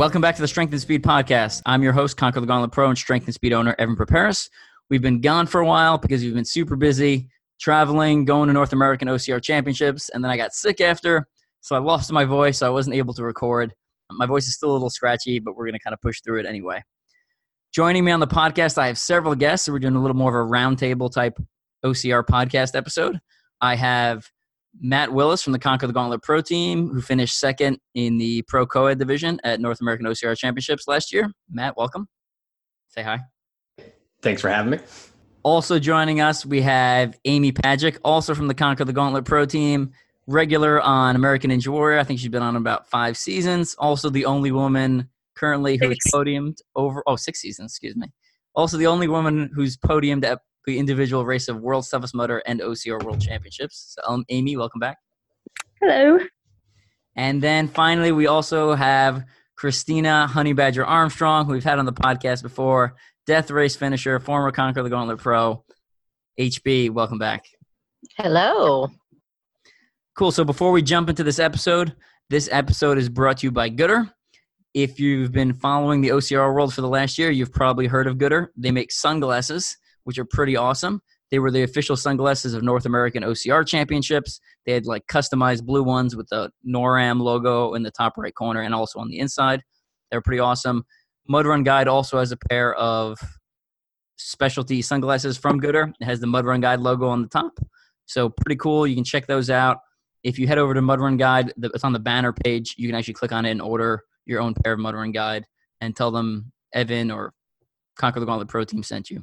Welcome back to the Strength and Speed Podcast. I'm your host, Conquer the Gauntlet Pro and Strength and Speed owner, Evan Perperis. We've been gone for a while because we've been super busy traveling, going to North American OCR Championships, and then I got sick after, so I lost my voice, so I wasn't able to record. My voice is still a little scratchy, but we're going to kind of push through it anyway. Joining me on the podcast, I have several guests. So we're doing a little more of a roundtable type OCR podcast episode. I have Matt Willis from the Conquer the Gauntlet Pro team, who finished second in the Pro Co-ed division at North American OCR Championships last year. Matt, welcome. Say hi. Thanks for having me. Also joining us, we have Amy Pajcic, also from the Conquer the Gauntlet Pro team, regular on American Ninja Warrior. I think she's been on about five seasons. Also, the only woman currently who is podiumed over oh six seasons, excuse me. Also, the only woman who's podiumed at the individual race of World's Toughest Mudder and OCR World Championships. So, um, Amy, welcome back. Hello. And then finally, we also have Christina Honey Badger Armstrong, who we've had on the podcast before, death race finisher, former Conquer the Gauntlet Pro. HB, welcome back. Hello. Cool. So before we jump into this episode, this episode is brought to you by Goodr. If you've been following the OCR world for the last year, you've probably heard of Goodr. They make sunglasses which are pretty awesome. They were the official sunglasses of North American OCR Championships. They had like customized blue ones with the NORAM logo in the top right corner and also on the inside. They're pretty awesome. Mud Run Guide also has a pair of specialty sunglasses from Goodr. It has the Mud Run Guide logo on the top. So pretty cool. You can check those out. If you head over to Mud Run Guide, it's on the banner page. You can actually click on it and order your own pair of Mud Run Guide and tell them Evan or Conquer the Gauntlet Pro Team sent you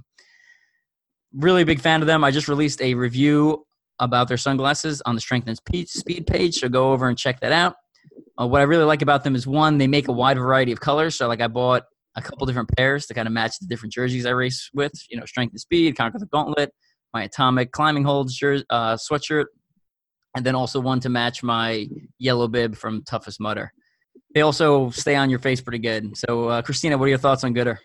really big fan of them. I just released a review about their sunglasses on the Strength and Speed page, so go over and check that out. Uh, what I really like about them is one, they make a wide variety of colors. So, like, I bought a couple different pairs to kind of match the different jerseys I race with. You know, Strength and Speed, Conquer the Gauntlet, my Atomik Climbing Holds jersey, uh, sweatshirt, and then also one to match my yellow bib from Toughest Mudder. They also stay on your face pretty good. So, uh, Christina, what are your thoughts on Goodr?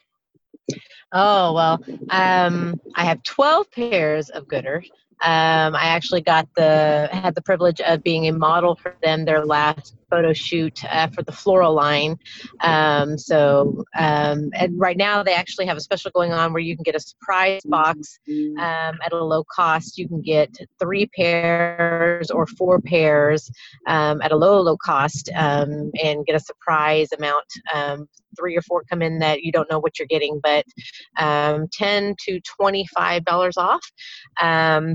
Oh, well, um, I have 12 pairs of Goodr. Um, I actually got the had the privilege of being a model for them their last photo shoot uh, for the floral line. Um, so, um, and right now they actually have a special going on where you can get a surprise box um, at a low cost. You can get three pairs or four pairs um, at a low, low cost um, and get a surprise amount. Um, three or four come in that you don't know what you're getting, but 10 to $25 off.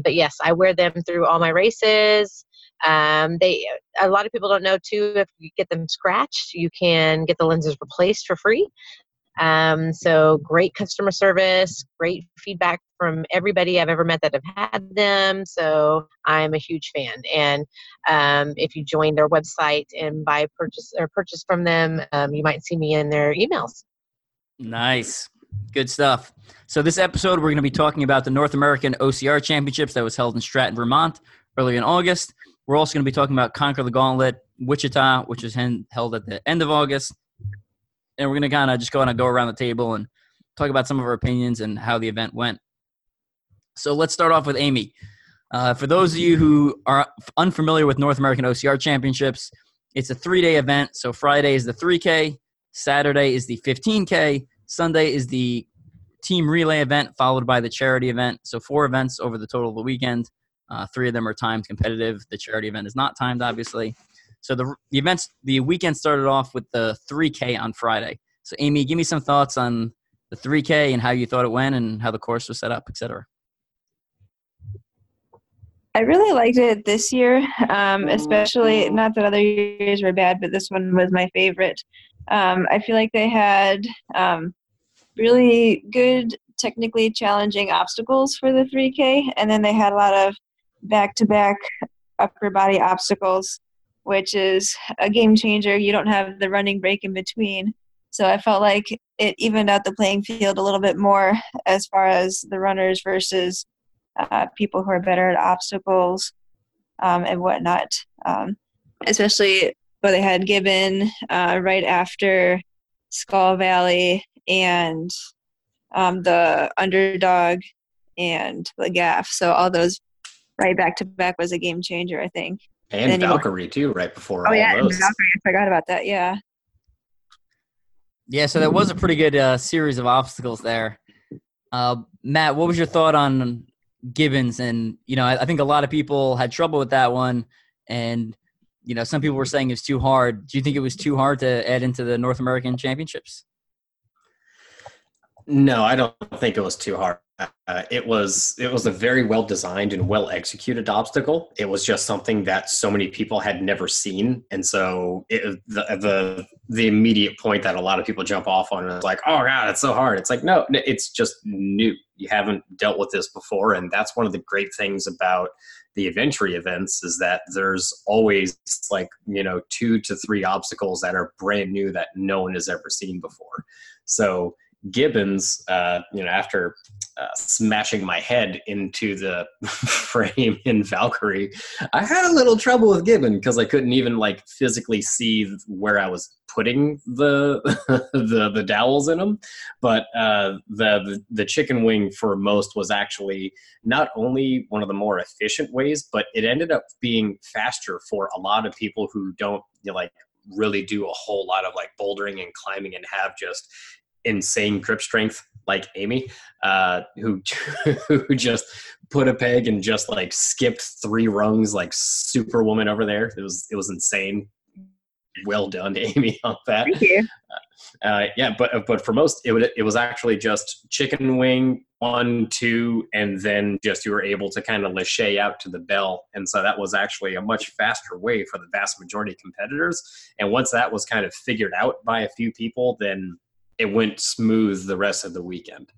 but yes, I wear them through all my races. Um, they a lot of people don't know too. If you get them scratched, you can get the lenses replaced for free. Um, so great customer service, great feedback from everybody I've ever met that have had them. So I'm a huge fan. And um, if you join their website and buy purchase or purchase from them, um, you might see me in their emails. Nice. Good stuff. So this episode, we're going to be talking about the North American OCR Championships that was held in Stratton, Vermont, early in August. We're also going to be talking about Conquer the Gauntlet, Wichita, which is held at the end of August. And we're going to kind of just go on and go around the table and talk about some of our opinions and how the event went. So let's start off with Amy. Uh, for those of you who are unfamiliar with North American OCR Championships, it's a three day event. So Friday is the 3K, Saturday is the 15K, Sunday is the team relay event, followed by the charity event. So four events over the total of the weekend. Uh, three of them are timed competitive. The charity event is not timed, obviously. So the, the events, the weekend started off with the 3K on Friday. So Amy, give me some thoughts on the 3K and how you thought it went and how the course was set up, etc. I really liked it this year, um, especially not that other years were bad, but this one was my favorite. Um, I feel like they had um, really good, technically challenging obstacles for the 3K, and then they had a lot of back to back upper body obstacles, which is a game changer. You don't have the running break in between. So I felt like it evened out the playing field a little bit more as far as the runners versus uh, people who are better at obstacles um, and whatnot. Um, especially, what they had given uh, right after Skull Valley and um, the underdog and the gaff. So all those right back to back was a game changer, I think. And Then you- Valkyrie too, right before Oh all yeah, and. Valkyrie, I forgot about that. Yeah. Yeah, so that was a pretty good uh, series of obstacles there. Uh, Matt, what was your thought on Gibbons? And you know, I, I think a lot of people had trouble with that one, and you know, some people were saying it was too hard. Do you think it was too hard to add into the North American Championships? No, I don't think it was too hard. Uh, it was it was a very well designed and well executed obstacle. It was just something that so many people had never seen, and so it, the the the immediate point that a lot of people jump off on is like, "Oh God, it's so hard." It's like, no, it's just new. You haven't dealt with this before, and that's one of the great things about the adventure events is that there's always like you know two to three obstacles that are brand new that no one has ever seen before. So Gibbons, uh, you know, after uh, smashing my head into the frame in Valkyrie, I had a little trouble with Gibbon because I couldn't even like physically see where I was putting the the the dowels in them. But uh, the, the the chicken wing for most was actually not only one of the more efficient ways, but it ended up being faster for a lot of people who don't you know, like really do a whole lot of like bouldering and climbing and have just insane grip strength like Amy, uh, who who just put a peg and just like skipped three rungs like Superwoman over there. It was it was insane. Well done, Amy, on that. Thank you. Uh, yeah, but but for most, it would it was actually just chicken wing one, two, and then just you were able to kind of lachey out to the bell, and so that was actually a much faster way for the vast majority of competitors. And once that was kind of figured out by a few people, then it went smooth the rest of the weekend.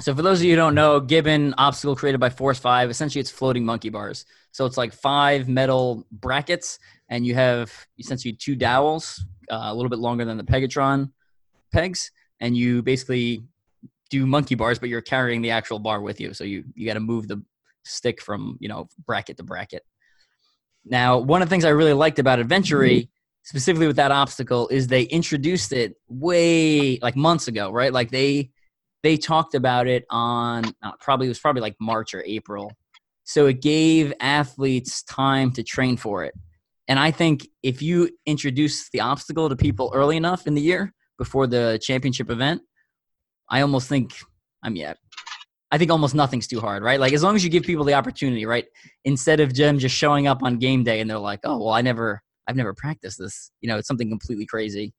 So for those of you who don't know, Gibbon obstacle created by Force Five. Essentially, it's floating monkey bars. So it's like five metal brackets, and you have essentially two dowels, uh, a little bit longer than the Pegatron pegs, and you basically do monkey bars, but you're carrying the actual bar with you. So you you got to move the stick from you know bracket to bracket. Now, one of the things I really liked about Adventure, specifically with that obstacle, is they introduced it way like months ago, right? Like they they talked about it on uh, probably it was probably like March or April. So it gave athletes time to train for it. And I think if you introduce the obstacle to people early enough in the year before the championship event, I almost think I'm yeah. I think almost nothing's too hard, right? Like as long as you give people the opportunity, right? Instead of them just showing up on game day and they're like, "Oh, well, I never I've never practiced this." You know, it's something completely crazy.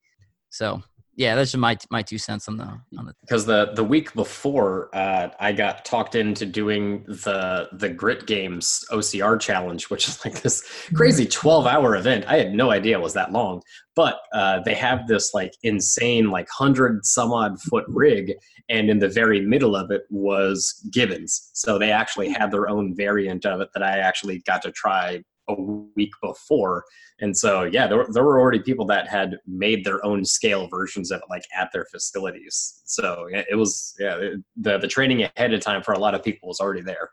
So, yeah, that's just my my two cents on the on the because the the week before uh, I got talked into doing the the Grit Games OCR challenge, which is like this crazy twelve hour event. I had no idea it was that long, but uh, they have this like insane like hundred some odd foot rig, and in the very middle of it was Gibbons. So they actually had their own variant of it that I actually got to try a week before and so yeah there, there were already people that had made their own scale versions of it like at their facilities so it was yeah it- the the training ahead of time for a lot of people was already there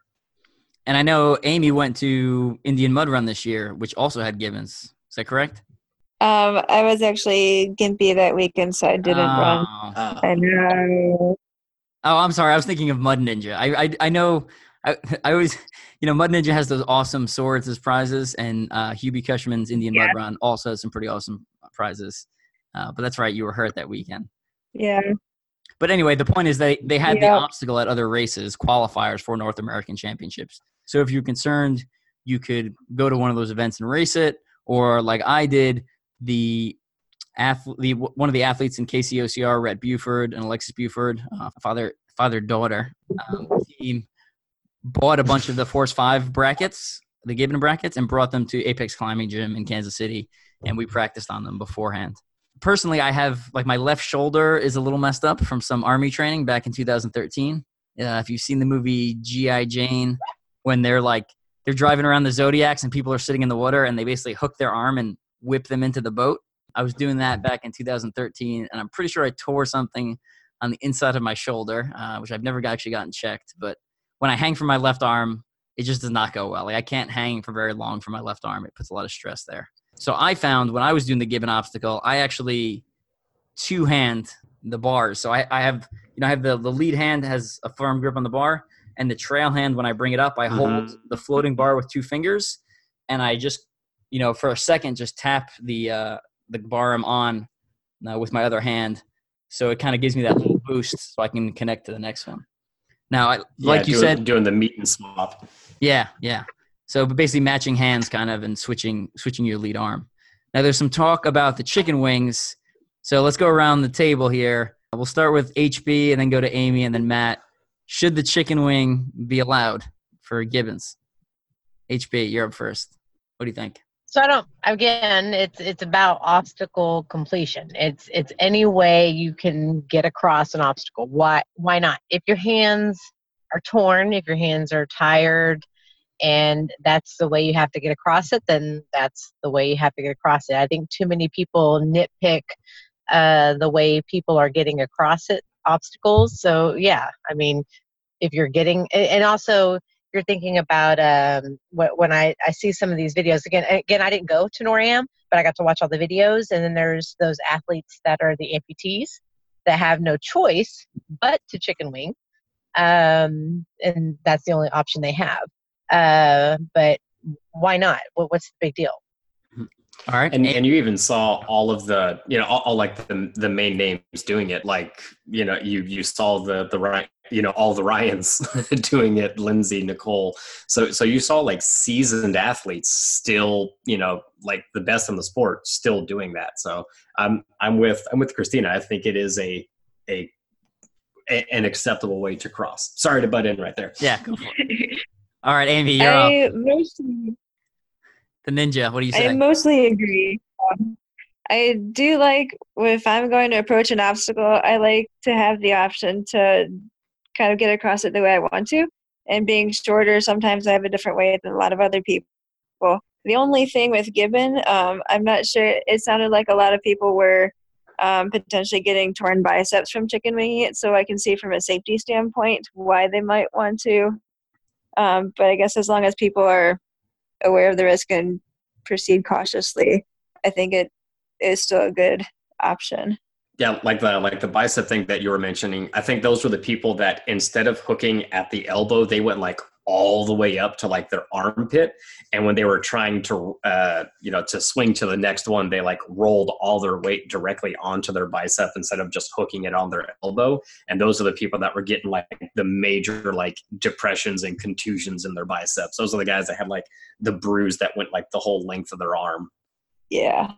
And I know Amy went to Indian Mud Run this year, which also had Gibbons. Is that correct? Um, I was actually gimpy that weekend, so I didn't run. Oh. uh, I know. Oh, I'm sorry. I was thinking of Mud Ninja. I I, I know. I, I always, you know, Mud Ninja has those awesome swords as prizes, and uh, Hubie Cushman's Indian Yeah. Mud Run also has some pretty awesome prizes. Uh, but that's right, you were hurt that weekend. Yeah. But anyway, the point is they they had the obstacle at other races, qualifiers for North American Championships. So if you're concerned, you could go to one of those events and race it, or like I did, the athlete, one of the athletes in KCOCR, Rhett Buford and Alexis Buford, uh, father father daughter um, team, bought a bunch of the Force Five brackets, the Gibbon brackets, and brought them to Apex Climbing Gym in Kansas City, and we practiced on them beforehand. Personally i have like my left shoulder is a little messed up from some army training back in 2013 uh, if you've seen the movie gi jane when they're like they're driving around the zodiacs and people are sitting in the water and they basically hook their arm and whip them into the boat. I was doing that back in 2013, and I'm pretty sure I tore something on the inside of my shoulder, uh, which I've never actually gotten checked. But when I hang from my left arm, it just does not go well. Like I can't hang for very long from my left arm. It puts a lot of stress there. So I found when I was doing the gibbon obstacle, I actually two hand the bars. So I, I have you know I have the the lead hand has a firm grip on the bar, and the trail hand when I bring it up, I hold Mhm. the floating bar with two fingers, and I just you know for a second just tap the uh, the bar I'm on uh, with my other hand. So it kind of gives me that little boost so I can connect to the next one. Now, I, Yeah, like you doing, said, doing the meet and swap. yeah, yeah. So but basically matching hands kind of and switching switching your lead arm. Now there's some talk about the chicken wings. So let's go around the table here. We'll start with HB and then go to Amy and then Matt. Should the chicken wing be allowed for Gibbons? HB, you're up first. What do you think? So I don't. Again, it's it's about obstacle completion. It's it's any way you can get across an obstacle. Why why not? If your hands are torn, if your hands are tired, and that's the way you have to get across it, then that's the way you have to get across it. I think too many people nitpick uh, the way people are getting across it obstacles. So yeah, I mean, if you're getting and also you're thinking about um, when I, I see some of these videos again again I didn't go to NORAM but I got to watch all the videos and then there's those athletes that are the amputees that have no choice but to chicken wing um, and that's the only option they have uh, but why not what, what's the big deal All right. And and you even saw all of the you know all, all like the the main names doing it. Like you know you you saw the the right you know all the Ryans doing it. Lindsay, Nicole. So so you saw like seasoned athletes still you know like the best in the sport still doing that. So I'm I'm with I'm with Christina. I think it is a a, a an acceptable way to cross. Sorry to butt in right there. yeah, go for it. All right, Amy, you're up. I mostly The ninja. What do you say? I mostly agree. Um, I do like if I'm going to approach an obstacle, I like to have the option to kind of get across it the way I want to. And being shorter, sometimes I have a different way than a lot of other people. The only thing with Gibbon, um, I'm not sure. It sounded like a lot of people were um, potentially getting torn biceps from chicken winging it, so I can see from a safety standpoint why they might want to. Um, but I guess as long as people are aware of the risk and proceed cautiously, I think it is still a good option. Yeah, like the like the bicep thing that you were mentioning. I think those were the people that instead of hooking at the elbow, they went like all the way up to like their armpit. And when they were trying to, uh, you know, to swing to the next one, they like rolled all their weight directly onto their bicep instead of just hooking it on their elbow. And those are the people that were getting like the major like depressions and contusions in their biceps. Those are the guys that had like the bruise that went like the whole length of their arm. Yeah.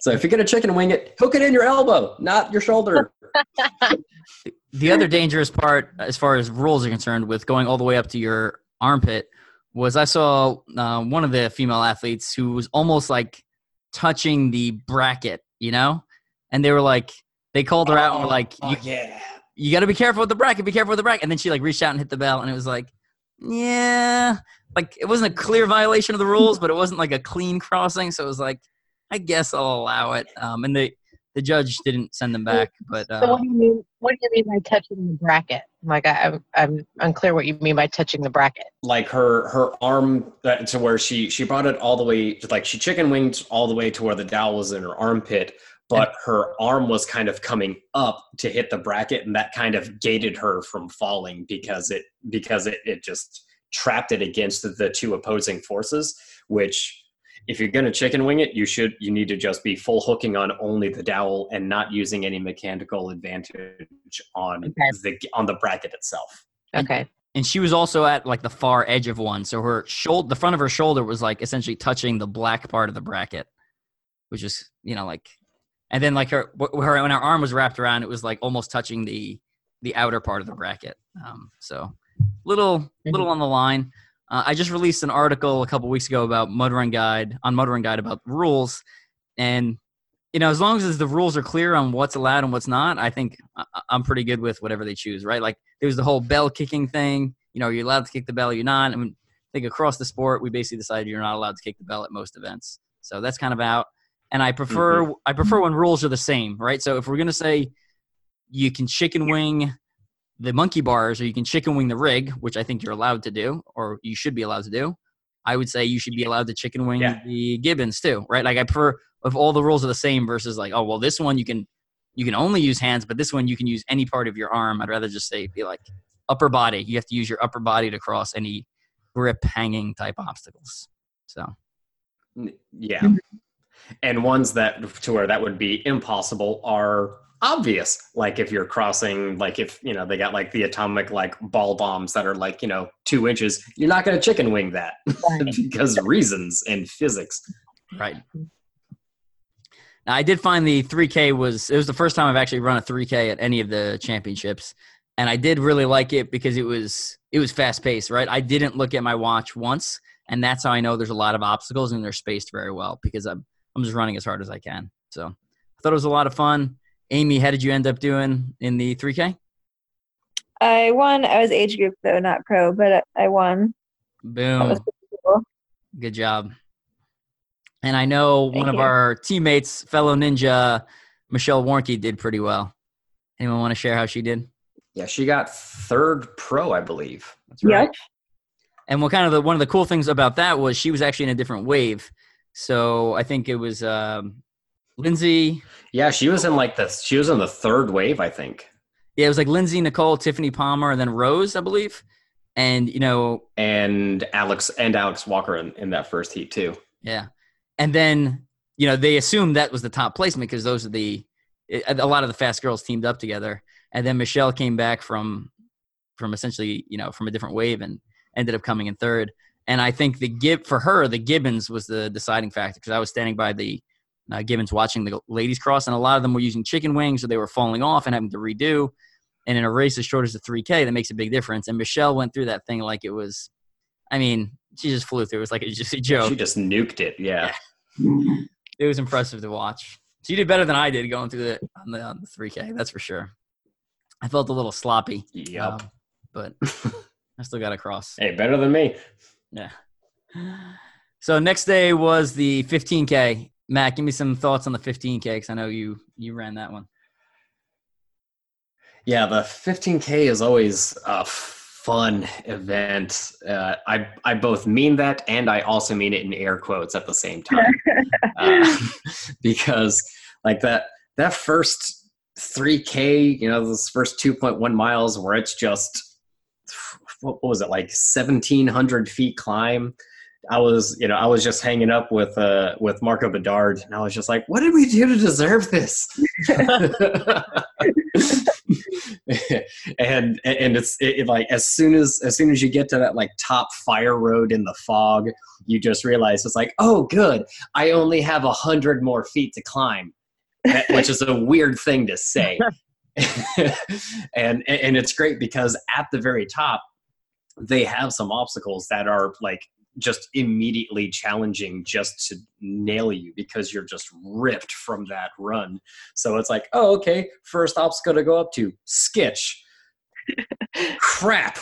So if you're gonna chicken wing it, hook it in your elbow, not your shoulder. the other dangerous part, as far as rules are concerned, with going all the way up to your armpit, was I saw uh, one of the female athletes who was almost like touching the bracket, you know, and they were like, they called her out and were like, Oh, you, yeah. you got to be careful with the bracket, be careful with the bracket, and then she like reached out and hit the bell, and it was like, yeah, like it wasn't a clear violation of the rules, but it wasn't like a clean crossing, so it was like, I guess I'll allow it. Um, and the the judge didn't send them back, but so uh, what do you mean what do you mean by touching the bracket like I, I'm, I'm unclear what you mean by touching the bracket like her her arm uh, to where she she brought it all the way to like she chicken winged all the way to where the dowel was in her armpit but her arm was kind of coming up to hit the bracket and that kind of gated her from falling because it because it, it just trapped it against the, the two opposing forces which if you're going to chicken wing it you should you need to just be full hooking on only the dowel and not using any mechanical advantage on Okay. the on the bracket itself. Okay. and she was also at like the far edge of one so her shoulder the front of her shoulder was like essentially touching the black part of the bracket which is you know like and then like her her when her arm was wrapped around it was like almost touching the the outer part of the bracket. Um so little little on the line uh, i just released an article a couple weeks ago about mud run guide on mud run guide about rules and you know as long as the rules are clear on what's allowed and what's not i think I- i'm pretty good with whatever they choose right like there was the whole bell kicking thing. You know, you're allowed to kick the bell, you're not. I mean, I think across the sport, we basically decided you're not allowed to kick the bell at most events. So that's kind of out. and I prefer I prefer when rules are the same, right? So if we're gonna say you can chicken wing the monkey bars or you can chicken wing the rig, which I think you're allowed to do, or you should be allowed to do. I would say you should be allowed to chicken wing Yeah. the gibbons too, right? Like I prefer if all the rules are the same versus like, oh well, this one you can you can only use hands, but this one you can use any part of your arm. I'd rather just say be like upper body. You have to use your upper body to cross any grip hanging type obstacles. So Yeah. And ones that to where that would be impossible are obvious. Like if you're crossing, like if you know they got like the atomic like ball bombs that are like you know two inches, you're not going to chicken wing that because reasons and physics. Right. Now, I did find the 3K was it was the first time I've actually run a 3K at any of the championships, and I did really like it because it was it was fast paced. Right, I didn't look at my watch once, and that's how I know there's a lot of obstacles and they're spaced very well because I'm I'm just running as hard as I can. So I thought it was a lot of fun. Amy, how did you end up doing in the 3K? I won. I was age group though, not pro, but I won. Boom. cool. Good job. And I know one Thank of our teammates, fellow ninja, Michelle Warnky, did pretty well. Anyone want to share how she did? Yeah, she got third pro, I believe. That's Yep. And what kind of the one of the cool things about that was she was actually in a different wave. So I think it was um, Lindsay. Yeah, she was in like the she was in the third wave, I think. Yeah, it was like Lindsay, Nicole, Tiffany Palmer, and then Rose, I believe. And you know, And Alex and Alex Walker in, in that first heat too. Yeah. And then, you know, they assumed that was the top placement because those are the, a lot of the fast girls teamed up together. And then Michelle came back from, from essentially, you know, from a different wave and ended up coming in third. And I think the Gib, for her, the Gibbons was the deciding factor because I was standing by the uh, Gibbons watching the ladies cross and a lot of them were using chicken wings so they were falling off and having to redo. And in a race as short as the 3K, that makes a big difference. And Michelle went through that thing like it was, I mean, she just flew through. It was like a, just a joke She just nuked it. Yeah. it was impressive to watch. She did better than I did going through the on the, on the 3K. That's for sure. I felt a little sloppy, Yep. um, but I still got across. hey, better than me. Yeah. So next day was the 15K. Matt, give me some thoughts on the 15K because I know you you ran that one. Yeah, the 15K is always a fun event. Uh, I I both mean that and I also mean it in air quotes at the same time, uh, because like that that first 3K, you know, those first 2.1 miles where it's just what was it like 1,700 feet climb. I was, you know, I was just hanging up with uh with Marco Bedard, and I was just like, "What did we do to deserve this?" and and it's it, it, like as soon as as soon as you get to that like top fire road in the fog, you just realize it's like, "Oh, good, I only have a hundred more feet to climb," which is a weird thing to say. and and it's great because at the very top they have some obstacles that are like just immediately challenging just to nail you because you're just ripped from that run. So it's like, oh, okay, first op's obstacle to go up to sketch. Crap.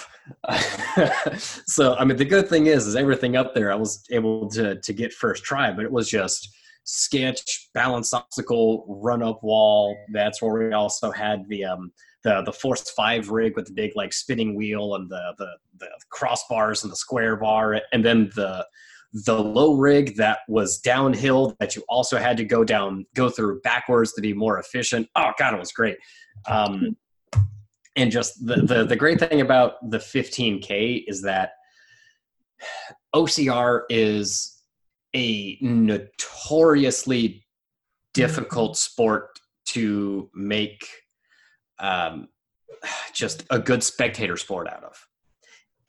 so I mean, the good thing is, is everything up there I was able to to get first try, but it was just sketch, balance obstacle, run up wall. That's where we also had the um the the force five rig with the big like spinning wheel and the the the crossbars and the square bar, and then the the low rig that was downhill that you also had to go down go through backwards to be more efficient. Oh god, it was great. Um, and just the, the the great thing about the 15k is that OCR is a notoriously difficult sport to make um, just a good spectator sport out of.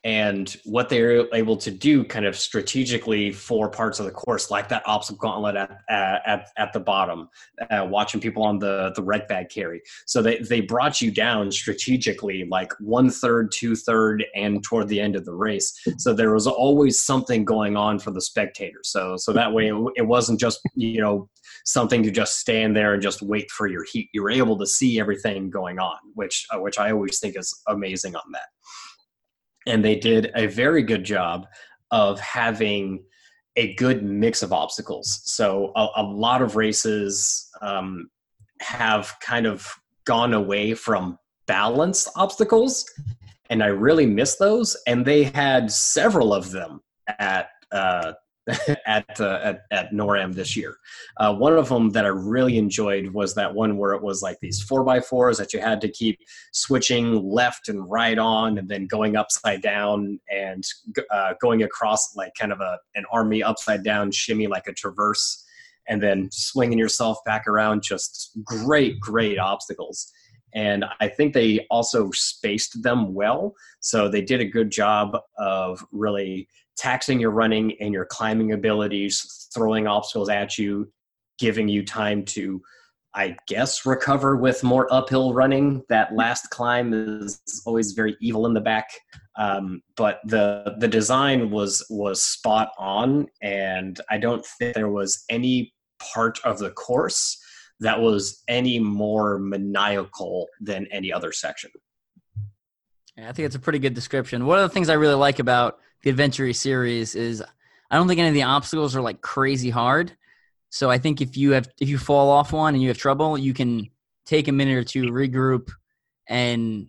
And what they're able to do, kind of strategically, for parts of the course, like that obstacle gauntlet at at, at the bottom, uh, watching people on the the wreck bag carry. So they they brought you down strategically, like one third, two third, and toward the end of the race. So there was always something going on for the spectators. So so that way it, it wasn't just you know something to just stand there and just wait for your heat. You're able to see everything going on, which uh, which I always think is amazing on that. And they did a very good job of having a good mix of obstacles. So a, a lot of races um, have kind of gone away from balanced obstacles, and I really miss those. And they had several of them at uh, at, uh, at at NORAM this year. Uh, one of them that I really enjoyed was that one where it was like these four by fours that you had to keep switching left and right on, and then going upside down and uh, going across like kind of a an army upside down shimmy like a traverse, and then swinging yourself back around. Just great, great obstacles. And I think they also spaced them well. So they did a good job of really taxing your running and your climbing abilities, throwing obstacles at you, giving you time to, I guess, recover with more uphill running. That last climb is always very evil in the back, um, but the the design was was spot on, and I don't think there was any part of the course that was any more maniacal than any other section. Yeah, I think it's a pretty good description. One of the things I really like about the Adventure series is I don't think any of the obstacles are like crazy hard. So I think if you have if you fall off one and you have trouble, you can take a minute or two, regroup, and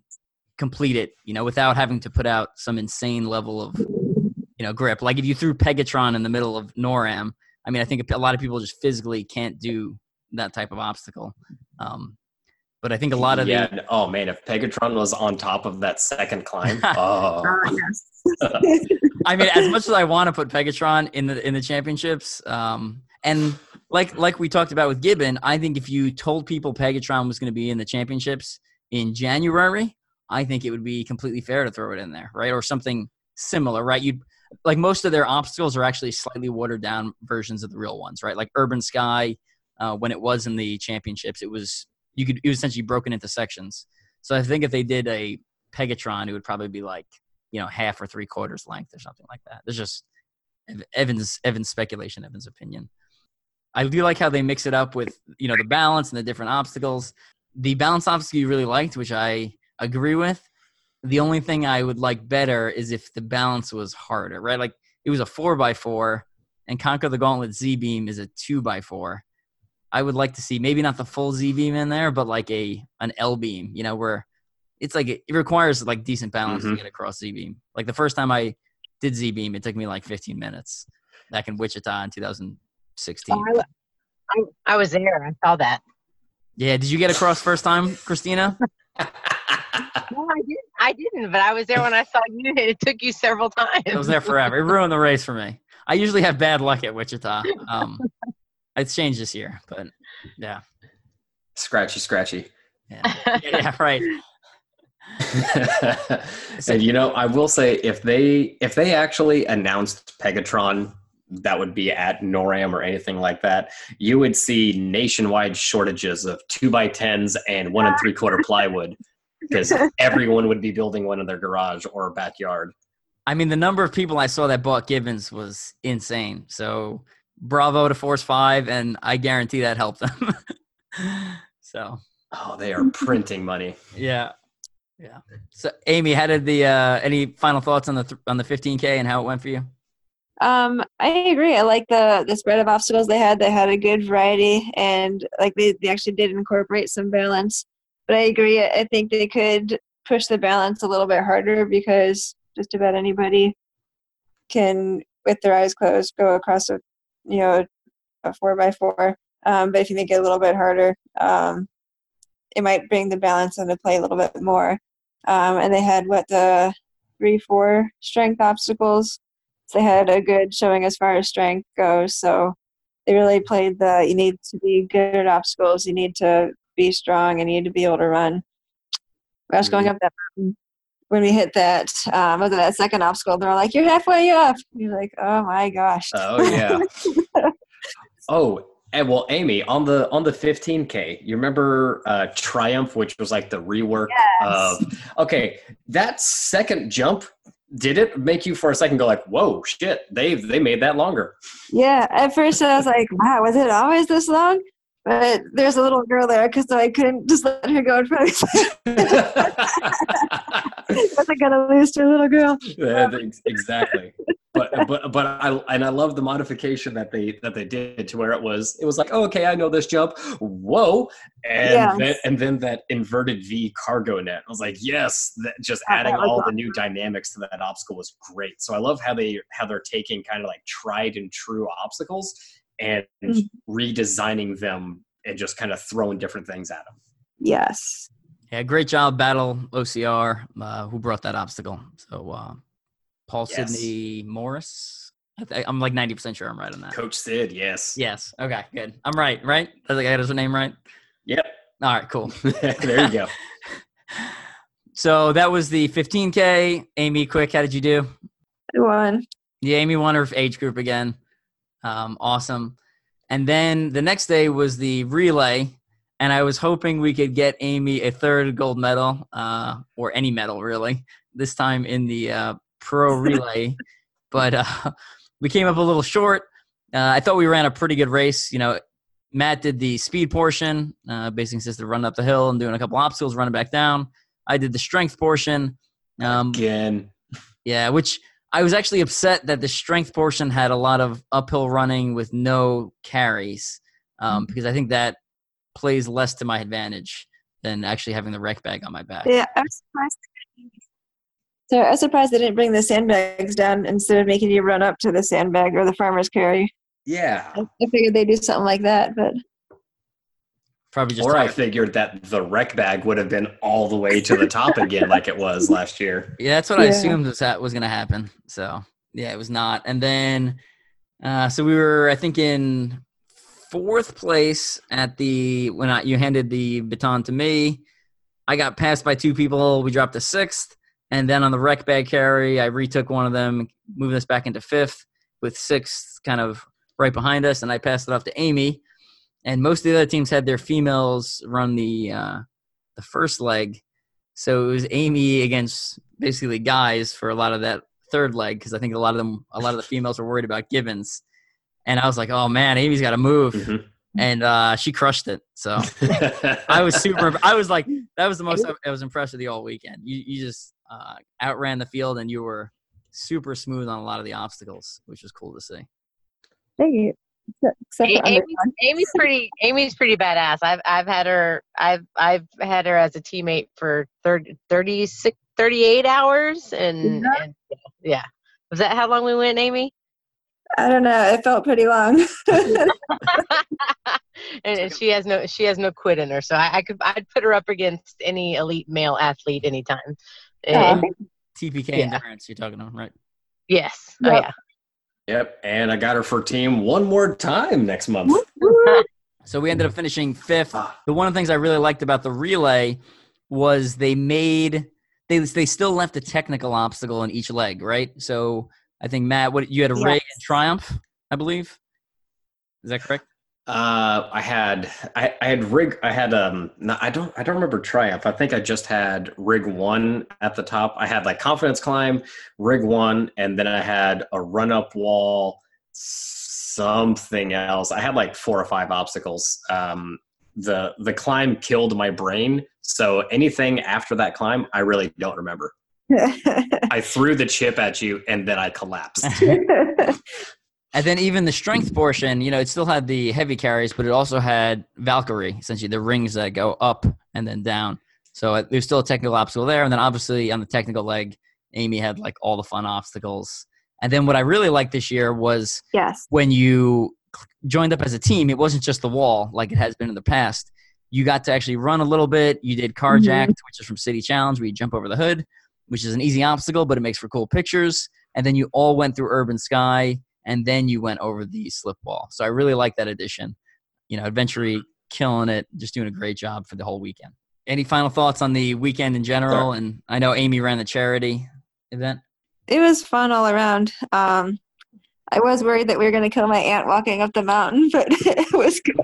complete it. You know, without having to put out some insane level of you know grip. Like if you threw Pegatron in the middle of Noram, I mean, I think a lot of people just physically can't do that type of obstacle. Um, but I think a lot of yeah. the oh man, if Pegatron was on top of that second climb, oh, yes. I mean, as much as I want to put Pegatron in the in the championships, um, and like like we talked about with Gibbon, I think if you told people Pegatron was going to be in the championships in January, I think it would be completely fair to throw it in there, right? Or something similar, right? You like most of their obstacles are actually slightly watered down versions of the real ones, right? Like Urban Sky, uh, when it was in the championships, it was you could it was essentially broken into sections. So I think if they did a Pegatron, it would probably be like you know half or three quarters length or something like that. There's just Evan's Evan's speculation, Evan's opinion. I do like how they mix it up with you know the balance and the different obstacles. The balance obstacle you really liked, which I agree with. The only thing I would like better is if the balance was harder, right? Like it was a four by four, and Conquer the Gauntlet Z Beam is a two by four. I would like to see maybe not the full Z beam in there, but like a an L beam, you know, where it's like it, requires like decent balance mm-hmm. to get across Z beam. Like the first time I did Z beam, it took me like 15 minutes back in Wichita in 2016. Oh, I, I, was there. I saw that. Yeah. Did you get across first time, Christina? no, I didn't. I didn't, but I was there when I saw you. Hit it took you several times. I was there forever. It ruined the race for me. I usually have bad luck at Wichita. Um, it's changed this year, but yeah. Scratchy, scratchy. Yeah, yeah right. and you know, I will say if they if they actually announced Pegatron that would be at NORAM or anything like that, you would see nationwide shortages of two by tens and one and three quarter plywood because everyone would be building one in their garage or backyard. I mean, the number of people I saw that bought Gibbons was insane. So bravo to Force Five, and I guarantee that helped them. so. Oh, they are printing money. yeah, yeah. So, Amy, how did the uh, any final thoughts on the th- on the 15k and how it went for you? Um, I agree. I like the the spread of obstacles they had. They had a good variety, and like they, they actually did incorporate some balance. But I agree. I think they could push the balance a little bit harder because just about anybody can, with their eyes closed, go across a you know a four by four. Um, but if you make it a little bit harder, um, it might bring the balance into play a little bit more. Um, and they had what the three four strength obstacles. So they had a good showing as far as strength goes. So they really played the you need to be good at obstacles. You need to be strong. and You need to be able to run. I was going mm-hmm. up that mountain when we hit that um was that second obstacle? They're like you're halfway up. You're like oh my gosh. Oh yeah. Oh and well amy on the on the 15k you remember uh triumph which was like the rework yes. of okay that second jump did it make you for a second go like whoa shit they they made that longer. Yeah at first i was like wow was it always this long but there's a little girl there because I couldn't just let her go in front of me. wasn't gonna lose to a little girl. Yeah, um, exactly. but but but I and I love the modification that they that they did to where it was it was like oh, okay I know this jump whoa and Yes. then and then that inverted V cargo net I was like yes that just adding that was all the new dynamics to that obstacle was great so I love how they how they're taking kind of like tried and true obstacles and Mm. redesigning them and just kind of throwing different things at them. Yes. Yeah, great job, Battle OCR, uh, who brought that obstacle. So, uh, Paul Yes. Sidney Morris. I th- I'm like 90% sure I'm right on that. Coach Sid, yes. Yes. Okay, good. I'm right, right? I think I got his name right. Yep. All right, cool. there you go. So that was the 15K. Amy, quick, how did you do? I won. Yeah, Amy won her age group again. Um, awesome. And then the next day was the relay, and I was hoping we could get Amy a third gold medal, uh, or any medal really, this time in the uh, pro relay. but uh, we came up a little short. Uh, I thought we ran a pretty good race. You know, Matt did the speed portion, uh, basically consisted of running up the hill and doing a couple obstacles, running back down. I did the strength portion. Um, Again. yeah, which I was actually upset that the strength portion had a lot of uphill running with no carries, um, because I think that plays less to my advantage than actually having the wreck bag on my back. Yeah, I was surprised. So I was surprised they didn't bring the sandbags down instead of making you run up to the sandbag or the farmer's carry. Yeah. I I figured they'd do something like that, but Probably just Or I figured that the wreck bag would have been all the way to the top again, like it was last year. yeah, that's what I assumed was that was going to happen. So yeah, it was not. And then, uh, so we were, I think, in fourth place at the when I, you handed the baton to me. I got passed by two people. We dropped to sixth, and then on the wreck bag carry, I retook one of them, moving us back into fifth, with sixth kind of right behind us, and I passed it off to Amy. And most of the other teams had their females run the uh, the first leg, so it was Amy against basically guys for a lot of that third leg because I think a lot of them, a lot of the females were worried about Gibbons, and I was like, oh man, Amy's got to move, Mhm. and uh, she crushed it. So I was super. I was like, that was the most I, I was impressed with you all weekend. You you just uh, outran the field and you were super smooth on a lot of the obstacles, which was cool to see. thank you. Except- Except for Amy- underdog. Amy's pretty. Amy's pretty badass. I've I've had her. I've I've had her as a teammate for 30, 36, 38 hours, and, Yeah. and yeah. Was that how long we went, Amy? I don't know. It felt pretty long. and and she has no she has no quit in her, so I, I could I'd put her up against any elite male athlete anytime. Aw. And- TPK Yeah. endurance, you're talking about, right? yes. Oh yeah. Yep. And I got her for team one more time next month. So we ended up finishing fifth. But one of the things I really liked about the relay was they made they they still left a technical obstacle in each leg, right? So I think Matt, what you had a ray and triumph, I believe. Is that correct? Uh, I had I, I had rig I had um no, I don't I don't remember triumph. I think I just had rig one at the top. I had like confidence climb, rig one, and then I had a run up wall, something else. I had like four or five obstacles. Um, the the climb killed my brain. So anything after that climb, I really don't remember. I threw the chip at you and then I collapsed. And then even the strength portion, you know, it still had the heavy carries, but it also had Valkyrie, essentially the rings that go up and then down. So uh, there's still a technical obstacle there. And then obviously on the technical leg, Amy had like all the fun obstacles. And then what I really liked this year was yes. when you joined up as a team, it wasn't just the wall like it has been in the past. You got to actually run a little bit. You did Carjacked, which is from City Challenge, where you jump over the hood, which is an easy obstacle, but it makes for cool pictures. And then you all went through Urban Sky, and then you went over the slip wall. So I really like that addition. You know, Adventure killing it, just doing a great job for the whole weekend. Any final thoughts on the weekend in general? And I know Amy ran the charity event. It was fun all around. Um, I was worried that we were going to kill my aunt walking up the mountain, but it was good.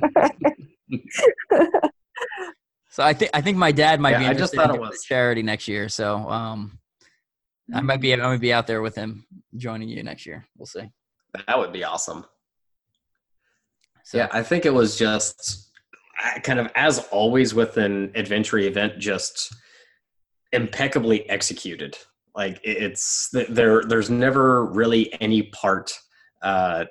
So I think I think my dad might Yeah, be I just interested thought in it was- charity next year. So um, I might be I might be out there with him joining you next year. We'll see. That would be awesome. So, Yeah, I think it was just kind of as always with an adventure event, just impeccably executed. Like it's there. There's never really any part uh,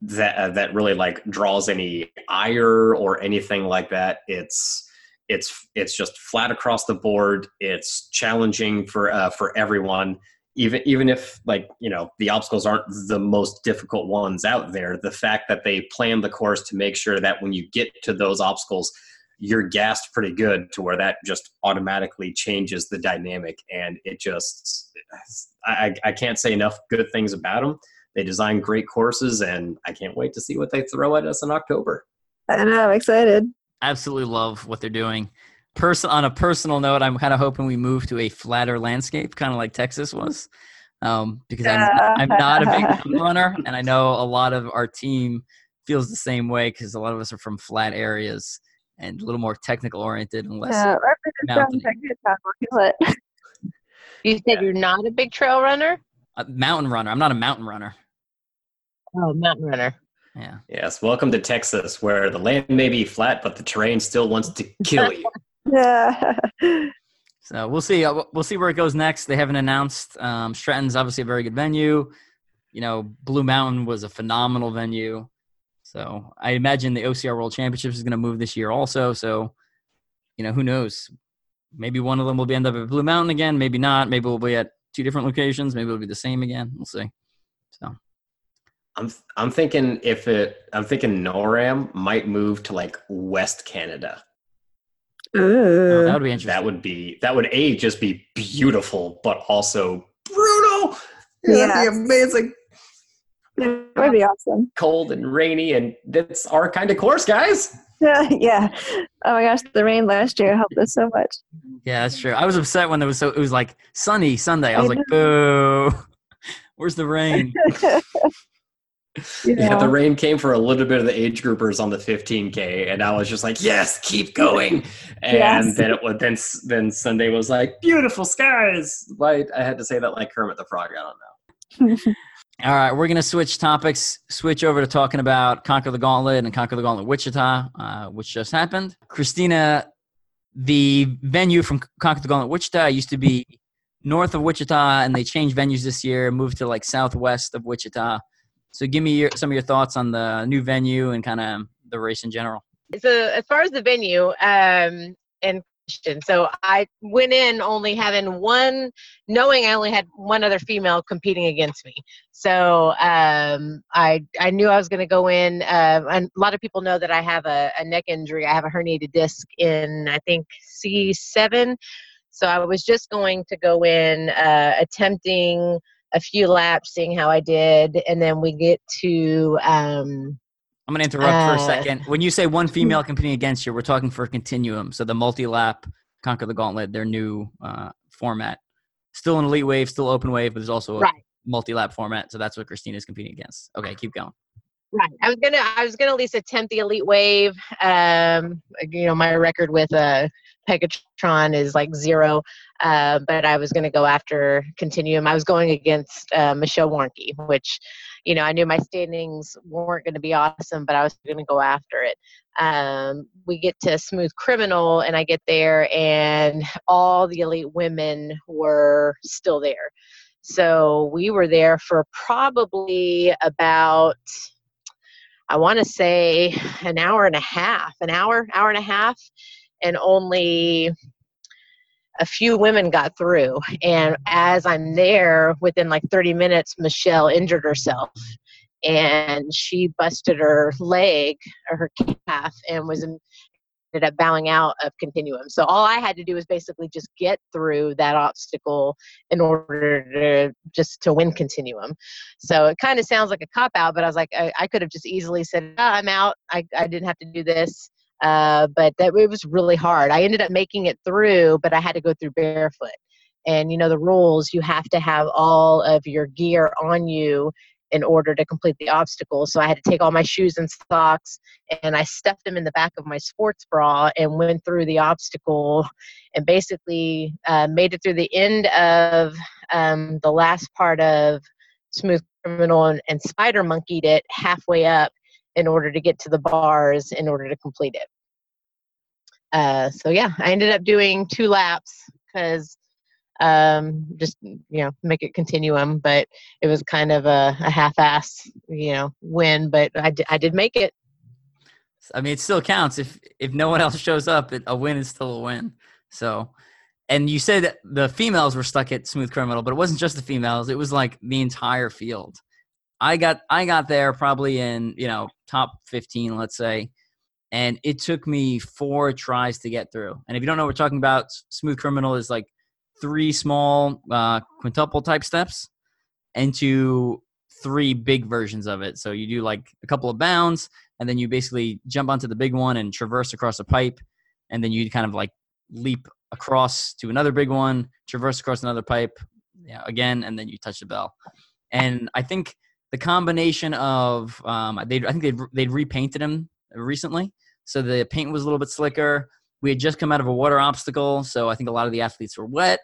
that uh, that really like draws any ire or anything like that. It's it's it's just flat across the board. It's challenging for uh, for everyone. Even even if like you know the obstacles aren't the most difficult ones out there, the fact that they plan the course to make sure that when you get to those obstacles, you're gassed pretty good to where that just automatically changes the dynamic and it just I, I can't say enough good things about them they design great courses and i can't wait to see what they throw at us in october. I know i'm excited. Absolutely love what they're doing Person on a personal note i'm kind of hoping we move to a flatter landscape kind of like texas was um, because I'm, I'm not a big runner and i know a lot of our team feels the same way because a lot of us are from flat areas and a little more technical oriented and less yeah, mountain. You said yeah. you're not a big trail runner? A mountain runner. I'm not a mountain runner. Oh, mountain runner. Yeah. Yes. Welcome to Texas, where the land may be flat, but the terrain still wants to kill you. yeah. So we'll see. Uh, we'll see where it goes next. They haven't announced. Um, Stratton's obviously a very good venue. You know, Blue Mountain was a phenomenal venue. So I imagine the OCR World Championships is going to move this year also. So, you know, who knows? Maybe one of them will be end up at Blue Mountain again. Maybe not. Maybe we'll be at two different locations. Maybe it'll be the same again. We'll see. So. I'm I'm thinking if it I'm thinking NORAM might move to like West Canada. Oh, that would be interesting. That would be that would a just be beautiful, but also brutal. Yeah, that'd be amazing. That would be awesome. Cold and rainy, and that's our kind of course, guys. Yeah, yeah. Oh my gosh, the rain last year helped us so much. Yeah, that's true. I was upset when it was so. It was like sunny Sunday. I was I like, "Boo! Where's the rain?" yeah. yeah, the rain came for a little bit of the age groupers on the 15k, and I was just like, "Yes, keep going." And yes. then it was then then Sunday was like, "Beautiful skies." Like I had to say that like Kermit the Frog. I don't know. All right, we're going to switch topics, switch over to talking about Conquer the Gauntlet and Conquer the Gauntlet Wichita, uh, which just happened. Christina, the venue from Conquer the Gauntlet Wichita used to be north of Wichita, and they changed venues this year, moved to like southwest of Wichita. So, give me your, some of your thoughts on the new venue and kind of the race in general. So, as far as the venue, um, and so I went in only having one, knowing I only had one other female competing against me. So um, I I knew I was going to go in. Uh, and a lot of people know that I have a, a neck injury. I have a herniated disc in I think C7. So I was just going to go in, uh, attempting a few laps, seeing how I did, and then we get to um, I'm going to interrupt uh, for a uh, second. When you say one female competing against you, we're talking for a continuum. So the multi lap, Conquer the Gauntlet, their new uh, format. Still an elite wave, still open wave, but there's also a right. multi lap format. So that's what Christina is competing against. Okay, keep going. Right. I was gonna. I was gonna at least attempt the elite wave. Um, you know, my record with uh, Pegatron is like zero, uh, but I was gonna go after Continuum. I was going against uh, Michelle Warnky, which you know, I knew my standings weren't going to be awesome, but I was going to go after it. Um, we get to Smooth Criminal, and I get there, and all the elite women were still there. So we were there for probably about, I want to say, an hour and a half, an hour, hour and a half, and only a few women got through. And as I'm there, within like 30 minutes, Michelle injured herself and she busted her leg or her calf and was ended up bowing out of continuum. So all I had to do was basically just get through that obstacle in order to just to win continuum. So it kind of sounds like a cop out, but I was like, I, I could have just easily said, oh, I'm out. I, I didn't have to do this. Uh, but that it was really hard. I ended up making it through, but I had to go through barefoot. And you know the rules: you have to have all of your gear on you in order to complete the obstacle. So I had to take all my shoes and socks, and I stuffed them in the back of my sports bra and went through the obstacle, and basically uh, made it through the end of um, the last part of Smooth Criminal and, and Spider Monkeyed it halfway up in order to get to the bars in order to complete it. Uh, so yeah, I ended up doing two laps because um, just you know make it continuum. But it was kind of a, a half-ass you know win, but I did, I did make it. I mean, it still counts. If if no one else shows up, it, a win is still a win. So, and you said that the females were stuck at Smooth Criminal, but it wasn't just the females. It was like the entire field. I got I got there probably in you know top fifteen, let's say, and it took me four tries to get through. And if you don't know what we're talking about, Smooth Criminal is like three small uh, quintuple type steps into three big versions of it. So you do like a couple of bounds, and then you basically jump onto the big one and traverse across a pipe, and then you kind of like leap across to another big one, traverse across another pipe, yeah, again, and then you touch the bell. And I think the combination of um, they I think they'd they'd repainted him recently, so the paint was a little bit slicker. We had just come out of a water obstacle, so I think a lot of the athletes were wet,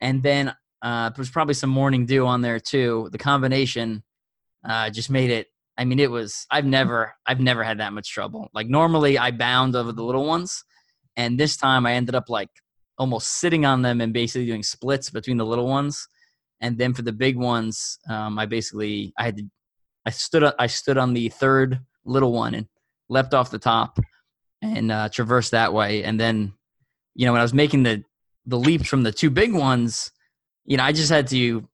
and then uh, there was probably some morning dew on there too. The combination uh, just made it. I mean, it was. I've never, I've never had that much trouble. Like normally, I bound over the little ones, and this time I ended up like almost sitting on them and basically doing splits between the little ones and then for the big ones, um, I basically I had to I stood I stood on the third little one and leapt off the top and uh, traversed that way. And then, you know, when I was making the the leaps from the two big ones, you know, I just had to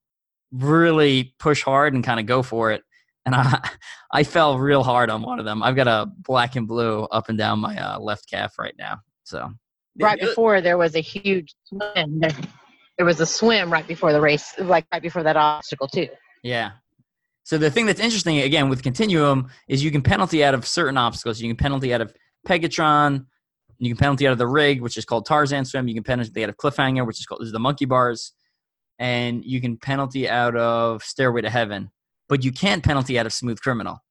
really push hard and kind of go for it. And I I fell real hard on one of them. I've got a black and blue up and down my uh, left calf right now. So right before there was a huge swim there was a swim right before the race, like right before that obstacle too. Yeah. So the thing that's interesting again with Continuum is you can penalty out of certain obstacles. You can penalty out of Pegatron. You can penalty out of the rig, which is called Tarzan swim. You can penalty out of Cliffhanger, which is called this is the monkey bars, and you can penalty out of Stairway to Heaven. But you can't penalty out of Smooth Criminal.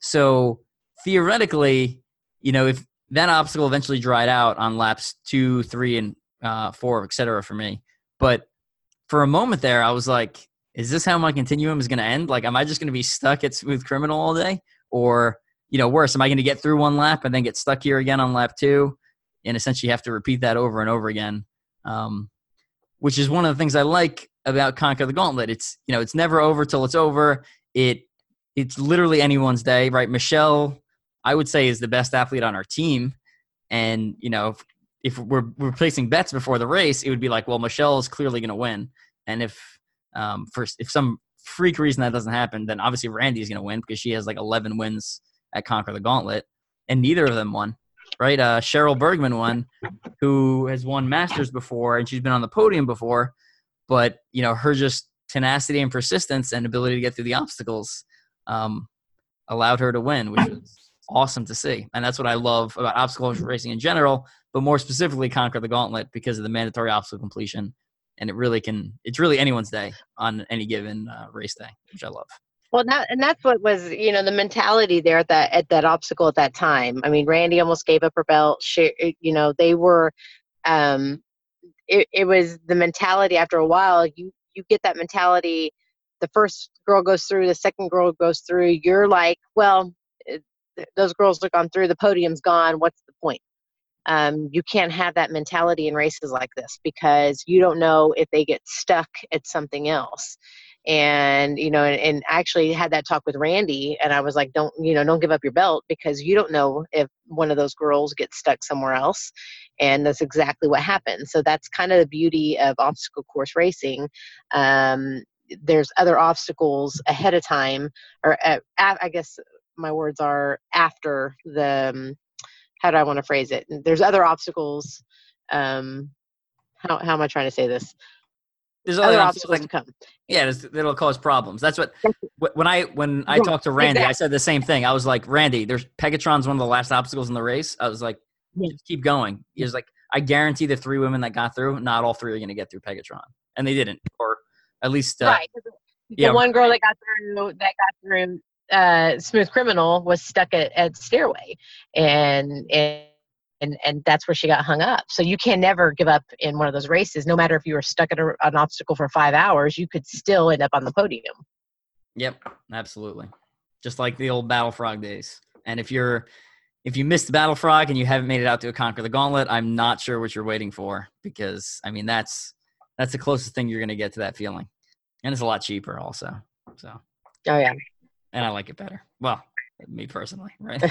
So theoretically, you know, if that obstacle eventually dried out on laps two, three, and uh, four, et cetera, for me, but for a moment there, I was like, is this how my continuum is going to end? Like, am I just going to be stuck at Smooth Criminal all day? Or, you know, worse, am I going to get through one lap and then get stuck here again on lap two and essentially have to repeat that over and over again? Um, which is one of the things I like about Conquer the Gauntlet. It's, you know, it's never over till it's over. It, it's literally anyone's day, right? Michelle, I would say, is the best athlete on our team. And, you know, if we're, we're placing bets before the race, it would be like, well, Michelle is clearly going to win. And if um, for if some freak reason that doesn't happen, then obviously Randy's going to win because she has like 11 wins at Conquer the Gauntlet, and neither of them won. Right? Uh, Cheryl Bergman won, who has won Masters before, and she's been on the podium before, but you know her just tenacity and persistence and ability to get through the obstacles um, allowed her to win, which was awesome to see. And that's what I love about obstacle racing in general but more specifically conquer the gauntlet because of the mandatory obstacle completion. And it really can, it's really anyone's day on any given uh, race day, which I love. Well, that, and that's what was, you know, the mentality there at that at that obstacle at that time. I mean, Randy almost gave up her belt. She, you know, they were, um, it, it was the mentality. After a while, you you get that mentality. The first girl goes through, the second girl goes through. You're like, well, those girls are gone through. The podium's gone. What's the point? Um, you can't have that mentality in races like this because you don't know if they get stuck at something else. And you know and, and actually had that talk with randy and i was like don't you know don't give up your belt because you don't know if one of those girls gets stuck somewhere else. And that's exactly what happened. So that's kind of the beauty of obstacle course racing. Um, there's other obstacles ahead of time or uh, i guess my words are after the um, how do I want to phrase it? There's other obstacles. Um, how how am I trying to say this? There's other, other obstacles, to come. Yeah, it'll cause problems. That's what when I when I talked to Randy, exactly. I said the same thing. I was like, Randy, there's Pegatron's one of the last obstacles in the race. I was like, yeah. keep going. He was like, I guarantee the three women that got through, not all three are going to get through Pegatron, and they didn't, or at least uh, right. The yeah, one girl that got through that got through uh, Smooth Criminal was stuck at, at Stairway, and and and and that's where she got hung up. So you can never give up in one of those races, no matter if you were stuck at a, an obstacle for five hours, you could still end up on the podium. Yep, absolutely. Just like the old Battle Frog days. And if you're if you missed Battle Frog and you haven't made it out to a Conquer the Gauntlet, I'm not sure what you're waiting for because I mean that's That's the closest thing you're gonna get to that feeling, and it's a lot cheaper also. So, Oh yeah. And I like it better. Well, me personally, right? I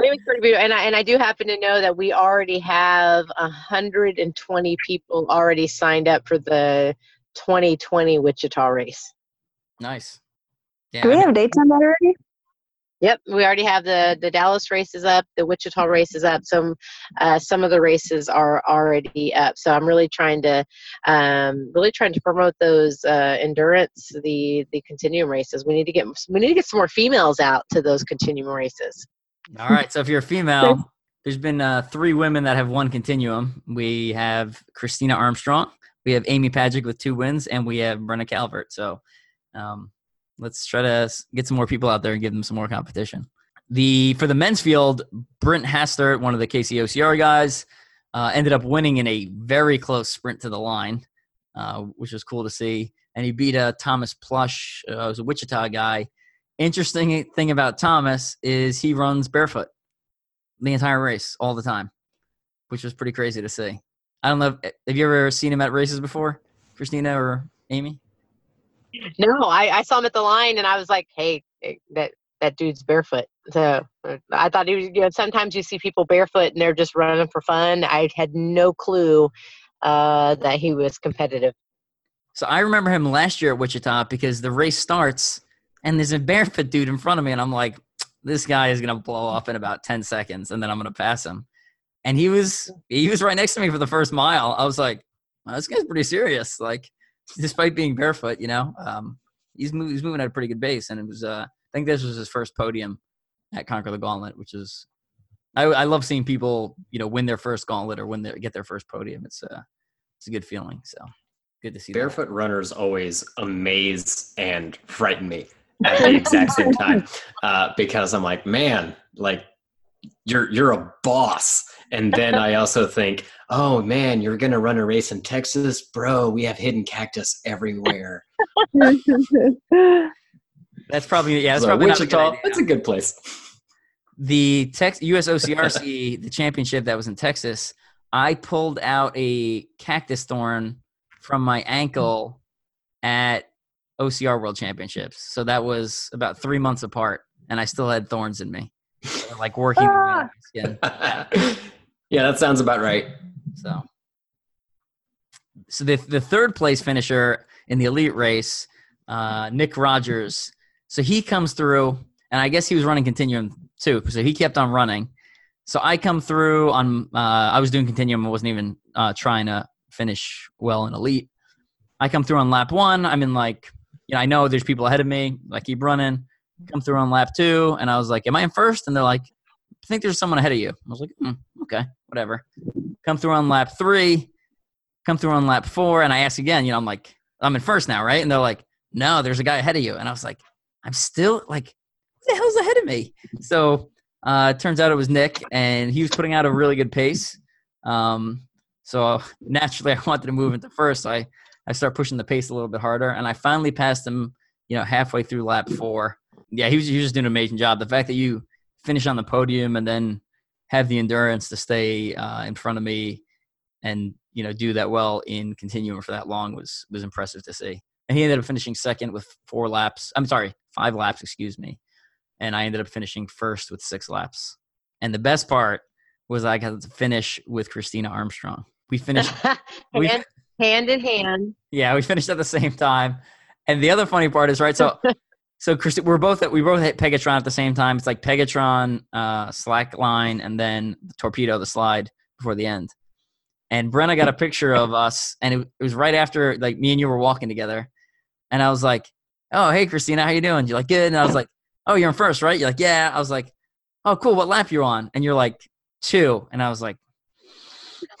think it's pretty beautiful. And I, and I do happen to know that we already have 120 people already signed up for the 2020 Wichita race. nice. Yeah, Do we have dates on that already? Yep, we already have the the Dallas race is up, the Wichita race is up. Some uh, some of the races are already up. So I'm really trying to um, really trying to promote those uh, endurance, the the continuum races. We need to get we need to get some more females out to those continuum races. All right. So if you're a female, there's been uh, three women that have won Continuum. We have Christina Armstrong, we have Amy Pajcic with two wins, and we have Brenna Calvert. So um, let's try to get some more people out there and give them some more competition. The for the men's field, Brent Hastert, one of the KCOCR guys, uh, ended up winning in a very close sprint to the line, uh, which was cool to see. And he beat uh, Thomas Plush, uh, who's a Wichita guy. Interesting thing about Thomas is he runs barefoot the entire race all the time, which was pretty crazy to see. I don't know. If, have you ever seen him at races before, Christina or Amy? No, I, I saw him at the line and I was like, hey, eh, that that dude's barefoot. So uh, I thought he was. You know, sometimes you see people barefoot and they're just running for fun. I had no clue uh, that he was competitive. So I remember him last year at Wichita because the race starts and there's a barefoot dude in front of me, and I'm like, this guy is gonna blow off in about ten seconds, and then I'm gonna pass him. And he was he was right next to me for the first mile. I was like, this guy's pretty serious. Like, despite being barefoot, you know, um, he's mov- he's moving at a pretty good pace, and it was uh, I think this was his first podium at Conquer the Gauntlet, which is I, I love seeing people you know win their first gauntlet or win their get their first podium. It's uh it's a good feeling. So good to see that. Barefoot runners always amaze and frighten me at the exact same time uh, because I'm like, man, like you're you're a boss, and then I also think, oh man, you're gonna run a race in Texas, bro. We have hidden cactus everywhere. That's probably yeah. That's So probably not a good idea. that's a good place. the Tex US OCRC, the championship that was in Texas, I pulled out a cactus thorn from my ankle at OCR World Championships. So that was about three months apart, and I still had thorns in me, They like working their way out of my ah. skin. yeah, that sounds about right. So, so the the third place finisher in the elite race, uh, Nick Rogers. So he comes through, and I guess he was running continuum too. So he kept on running. So I come through on. Uh, I was doing continuum. I wasn't even uh, trying to finish well in elite. I come through on lap one. I'm in like, you know, I know there's people ahead of me. I keep running. Come through on lap two, and I was like, "Am I in first? And they're like, "I think there's someone ahead of you." I was like, hmm, "Okay, whatever." Come through on lap three. Come through on lap four, and I ask again. You know, I'm like, "I'm in first now, right?" And they're like, "No, there's a guy ahead of you." And I was like, "I'm still like, who the hell's ahead of me?" So uh, it turns out it was Nick, and he was putting out a really good pace. Um, so naturally, I wanted to move into first. So I I start pushing the pace a little bit harder, and I finally passed him. You know, halfway through lap four. Yeah, he was, he was just doing an amazing job. The fact that you finish on the podium and then have the endurance to stay uh, in front of me and you know do that well in continuum for that long was was impressive to see. And he ended up finishing second with four laps. I'm sorry, five laps, excuse me. And I ended up finishing first with six laps. And the best part was I got to finish with Christina Armstrong. We finished we- hand, hand in hand. yeah, we finished at the same time. And the other funny part is right. So, so Christi- we're both at, we both hit Pegatron at the same time. It's like Pegatron, uh, slack line, and then the torpedo, the slide before the end. And Brenna got a picture of us, and it, it was right after like me and you were walking together. And I was like, "Oh, hey, Christina, how you doing?" You're like, "Good." And I was like, "Oh, you're in first, right?" You're like, "Yeah." I was like, "Oh, cool. What lap you're on?" And you're like, two. And I was like,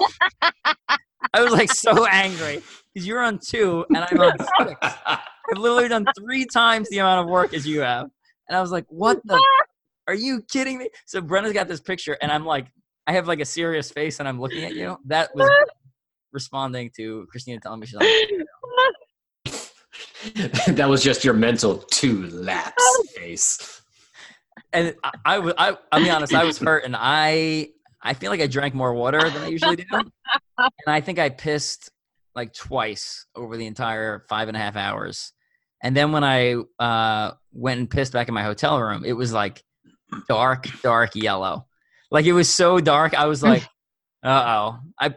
I was like so angry because you're on two and I'm on six. I've literally done three times the amount of work as you have. And I was like, what the? Are you kidding me? So Brenna's got this picture and I'm like, I have like a serious face and I'm looking at you. That was responding to Christina telling me she's on. that was just your mental two laps face. And I, I was, I, I'll be honest, I was hurt and I, I feel like I drank more water than I usually do. And I think I pissed like twice over the entire five and a half hours. And then when I uh, went and pissed back in my hotel room, it was like dark, dark yellow. Like it was so dark. I was like, uh oh. I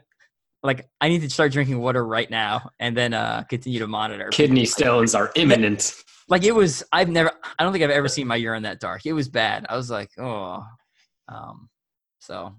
like I need to start drinking water right now and then uh continue to monitor. Kidney stones are imminent. Like it was I've never I don't think I've ever seen my urine that dark. It was bad. I was like, oh um so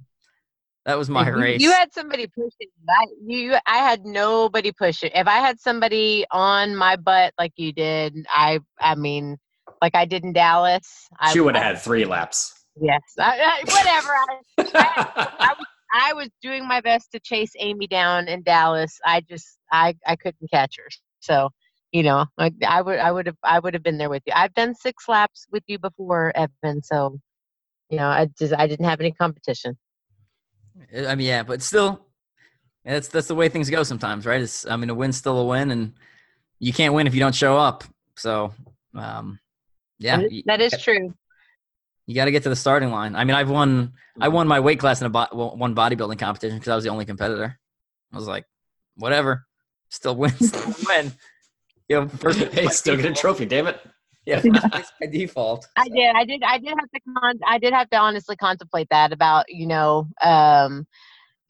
that was my you, race. You had somebody pushing. I, you, I had nobody pushing. If I had somebody on my butt like you did, I, I mean, like I did in Dallas, I, She would have had three laps. Yes, I, I, whatever. I, I, I, was, I was doing my best to chase Amy down in Dallas. I just, I, I couldn't catch her. So, you know, like I would, I would have, I would have been there with you. I've done six laps with you before, Evan. So, you know, I just, I didn't have any competition. I mean, yeah, but still, that's that's the way things go sometimes, right? It's I mean, a win's still a win, and you can't win if you don't show up. So, um, yeah, That is- you, that is true. you got to get to the starting line. I mean, I've won I won my weight class in a bo- one bodybuilding competition because I was the only competitor. I was like, whatever, still win, still win. You know, first hey, still get a trophy, damn it. Yeah, by default. I did. I did. I did have to. Con- I did have to honestly contemplate that about you know. Um,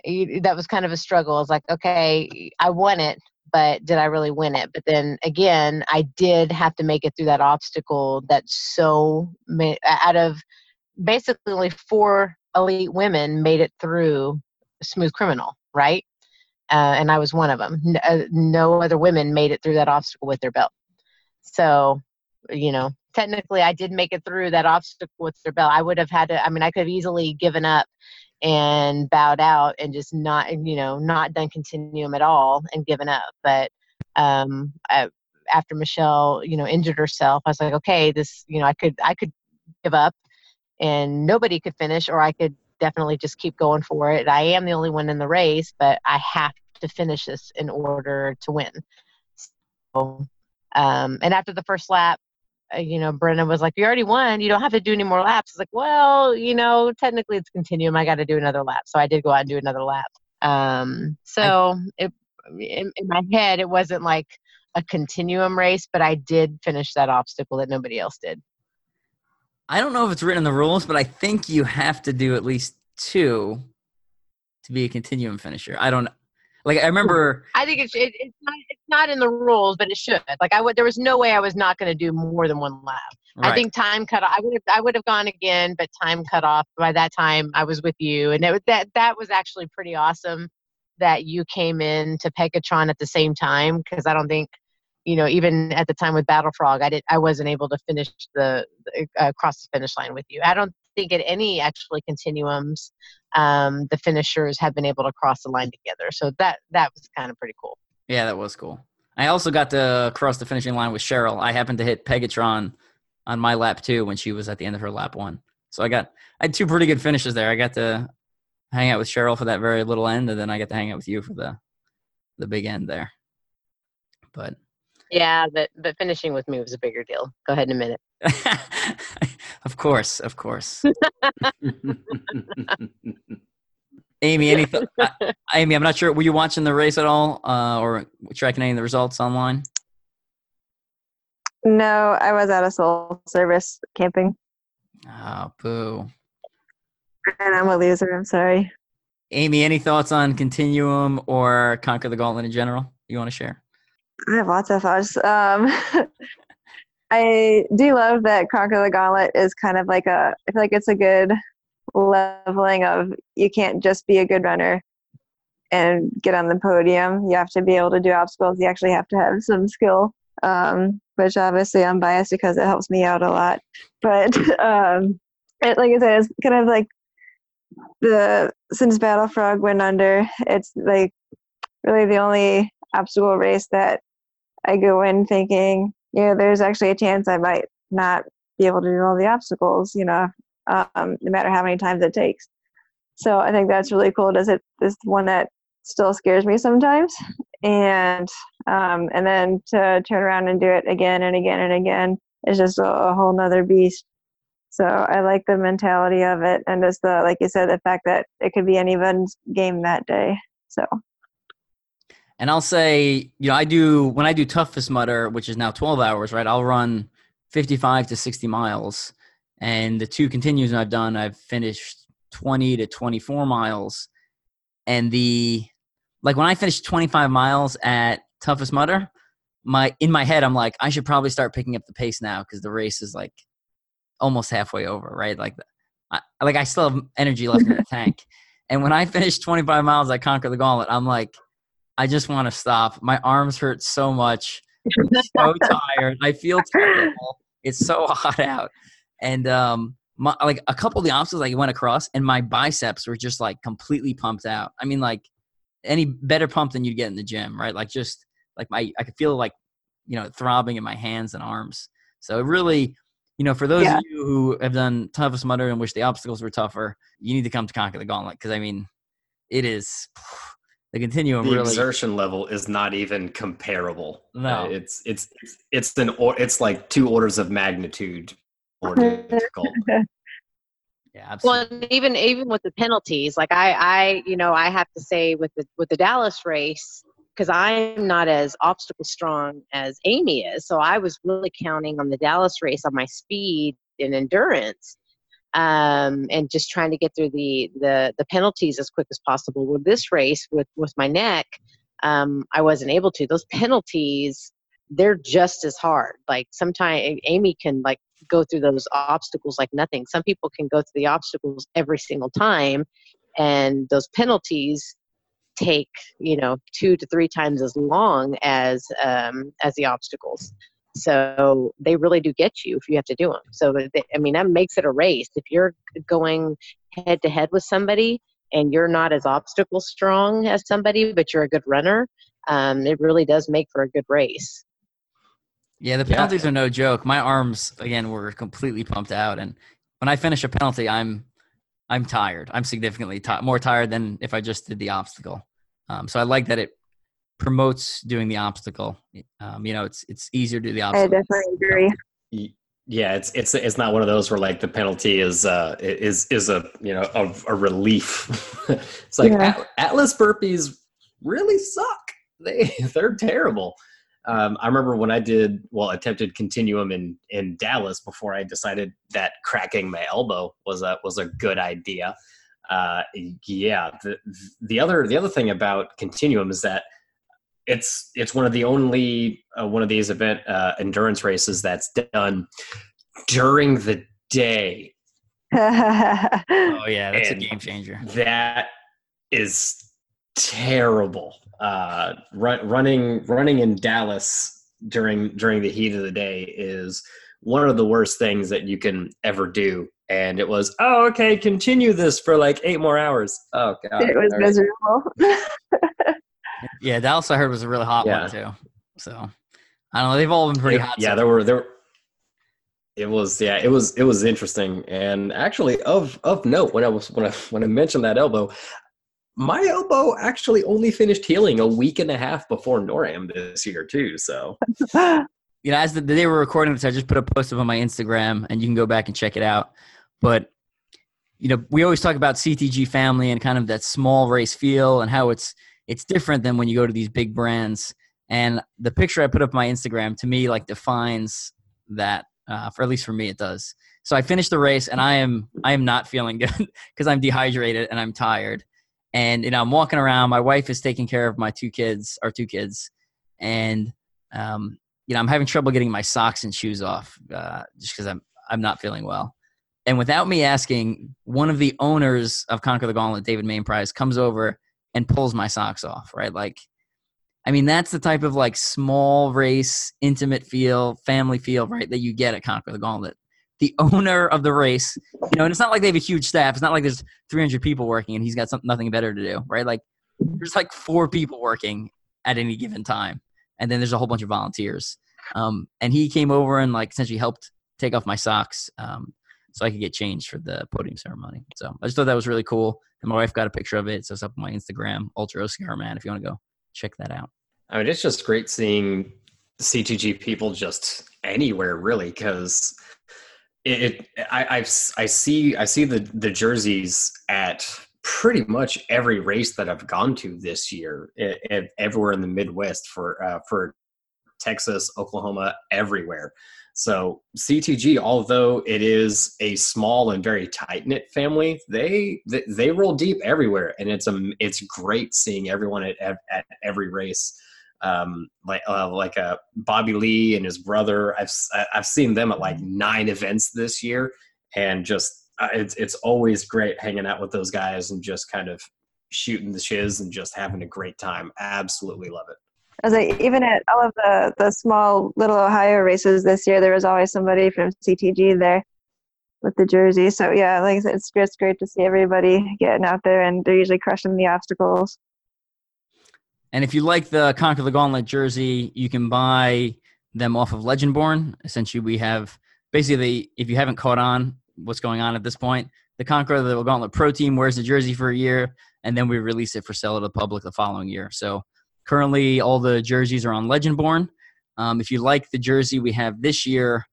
that was kind of a struggle. I was like, okay, I won it, but did I really win it? But then again, I did have to make it through that obstacle. That so ma- out of basically only four elite women made it through Smooth Criminal, right? Uh, and I was one of them. N- uh, no other women made it through that obstacle with their belt. So you know, technically I did make it through that obstacle with their belt. I would have had to, I mean, I could have easily given up and bowed out and just not, you know, not done continuum at all and given up. But um, I, after Michelle, you know, injured herself, I was like, okay, this, you know, I could, I could give up and nobody could finish, or I could definitely just keep going for it. I am the only one in the race, but I have to finish this in order to win. So, um, and after the first lap, you know, Brenna was like, "You already won. You don't have to do any more laps." It's like, well, you know, technically it's continuum. I got to do another lap, so I did go out and do another lap. Um, so it, in, in my head, it wasn't like a continuum race, but I did finish that obstacle that nobody else did. I don't know if it's written in the rules, but I think you have to do at least two to be a continuum finisher. I don't like. I remember. I think it's it, it's not it's not in the rules, but it should. Like I would, there was no way I was not going to do more than one lap. I think time cut off. I would have I would have gone again, but time cut off. By that time, I was with you, and it, that that was actually pretty awesome that you came in to Pegatron at the same time because I don't think you know even at the time with Battle Frog, I did I wasn't able to finish the uh, cross the finish line with you. I don't think at any actually continuums um, the finishers have been able to cross the line together. So that that was kind of pretty cool. Yeah, that was cool. I also got to cross the finishing line with Cheryl. I happened to hit Pegatron on my lap too when she was at the end of her lap one. So I got I had two pretty good finishes there. I got to hang out with Cheryl for that very little end, and then I got to hang out with you for the the big end there. But Yeah, but but finishing with me was a bigger deal. Go ahead in a minute. of course, of course. Amy, any th- uh, Amy, I'm not sure. Were you watching the race at all, uh, or tracking any of the results online? No, I was at a soul service camping, Oh, boo. and I'm a loser. I'm sorry. Amy, any thoughts on Continuum or Conquer the Gauntlet in general you want to share? I have lots of thoughts. Um, I do love that Conquer the Gauntlet is kind of like a. I feel like it's a good leveling of you can't just be a good runner and get on the podium. You have to be able to do obstacles. You actually have to have some skill. Um, which obviously I'm biased because it helps me out a lot. But um, it, like I said, it's kind of like the since Battle Frog went under, it's like really the only obstacle race that I go in thinking, you know, there's actually a chance I might not be able to do all the obstacles, you know, um, no matter how many times it takes. So I think that's really cool. Does it this one that still scares me sometimes, and um, and then to turn around and do it again and again and again is just a, a whole nother beast. So I like the mentality of it, and just the like you said, the fact that it could be anyone's game that day. So And I'll say, you know, I do when I do toughest Mudder, which is now 12 hours, right? I'll run 55 to 60 miles. And the two continues I've done, I've finished 20 to 24 miles. And the like when I finished 25 miles at toughest Mudder, my in my head I'm like I should probably start picking up the pace now because the race is like almost halfway over, right? Like, I, like I still have energy left in the tank. And when I finish 25 miles, I conquer the gauntlet. I'm like, I just want to stop. My arms hurt so much. I'm so tired. I feel terrible. It's so hot out, and um, my, like a couple of the obstacles I went across, and my biceps were just like completely pumped out. I mean, like any better pump than you'd get in the gym, right? Like just like my I could feel like you know throbbing in my hands and arms. So it really, you know, for those yeah. of you who have done toughest mudder and wish the obstacles were tougher, you need to come to conquer the gauntlet because I mean, it is the continuum. The really, exertion level is not even comparable. No, uh, it's it's it's an or it's like two orders of magnitude more difficult. Yeah, absolutely. Well, even even with the penalties, like I, I, you know, I have to say with the with the Dallas race, because I'm not as obstacle strong as Amy is, so I was really counting on the Dallas race on my speed and endurance, um, and just trying to get through the the the penalties as quick as possible. With this race, with with my neck, um, I wasn't able to. Those penalties, they're just as hard. Like sometimes Amy can like go through those obstacles like nothing. Some people can go through the obstacles every single time, and those penalties take you know two to three times as long as um, as the obstacles. So they really do get you if you have to do them. So they, I mean that makes it a race. If you're going head to head with somebody and you're not as obstacle strong as somebody, but you're a good runner, um, it really does make for a good race. Yeah, the penalties yeah. are no joke. My arms again were completely pumped out, and when I finish a penalty, I'm I'm tired. I'm significantly t- more tired than if I just did the obstacle. Um, so I like that it promotes doing the obstacle. Um, you know, it's it's easier to do the obstacle. I definitely agree. Yeah, it's it's it's not one of those where like the penalty is uh is is a you know a, a relief. it's like yeah. Atlas burpees really suck. They they're terrible. Um, I remember when I did well attempted continuum in in Dallas before I decided that cracking my elbow was a was a good idea. Uh, yeah, the the other the other thing about continuum is that it's it's one of the only uh, one of these event uh, endurance races that's done during the day. oh yeah, that's and a game changer. That is terrible uh, run, running running in Dallas during during the heat of the day is one of the worst things that you can ever do. And it was, oh, okay, continue this for like eight more hours. Oh god, it was miserable. yeah, Dallas I heard was a really hot yeah. one too. So I don't know. They've all been pretty it, hot. Yeah, so there were there. It was yeah, it was it was interesting, and actually of of note when I was when I when I mentioned that elbow, my elbow actually only finished healing a week and a half before NORAM this year too. So, you know, as the, the day we're recording this, I just put a post up on my Instagram, and you can go back and check it out. But you know, we always talk about CTG family and kind of that small race feel and how it's it's different than when you go to these big brands. And the picture I put up my Instagram to me like defines that. Uh, for at least for me, it does. So I finished the race, and I am I am not feeling good because I'm dehydrated and I'm tired and you know i'm walking around my wife is taking care of my two kids our two kids and um, you know i'm having trouble getting my socks and shoes off uh, just because i'm i'm not feeling well and without me asking one of the owners of conquer the gauntlet David Mainprize comes over and pulls my socks off right like i mean that's the type of like small race intimate feel family feel right that you get at conquer the gauntlet the owner of the race. You know, and it's not like they have a huge staff. It's not like there's 300 people working and he's got something nothing better to do, right? Like there's like four people working at any given time, and then there's a whole bunch of volunteers. Um, and he came over and like essentially helped take off my socks um, so I could get changed for the podium ceremony. So I just thought that was really cool. And my wife got a picture of it, so it's up on my Instagram, Ultra OCR Man. If you want to go check that out. I mean, it's just great seeing CTG people just anywhere, really, because it, it I, I've, I see I see the the jerseys at pretty much every race that I've gone to this year, e- e- everywhere in the Midwest for uh, for Texas, Oklahoma, everywhere. So CTG, although it is a small and very tight knit family, they, they they roll deep everywhere, and it's a it's great seeing everyone at at, every race. Um, like uh, like uh, Bobby Lee and his brother, I've I've seen them at like nine events this year, and just uh, it's it's always great hanging out with those guys and just kind of shooting the shiz and just having a great time. Absolutely love it. Was like, even at all of the, the small little Ohio races this year, there was always somebody from CTG there with the jersey. So yeah, like said, it's just great to see everybody getting out there, and they're usually crushing the obstacles. And if you like the Conquer the Gauntlet jersey, you can buy them off of Legendborn. Essentially, we have basically, if you haven't caught on what's going on at this point, the Conquer the Gauntlet Pro Team wears the jersey for a year, and then we release it for sale to the public the following year. So currently, all the jerseys are on Legendborn. Um, if you like the jersey we have this year,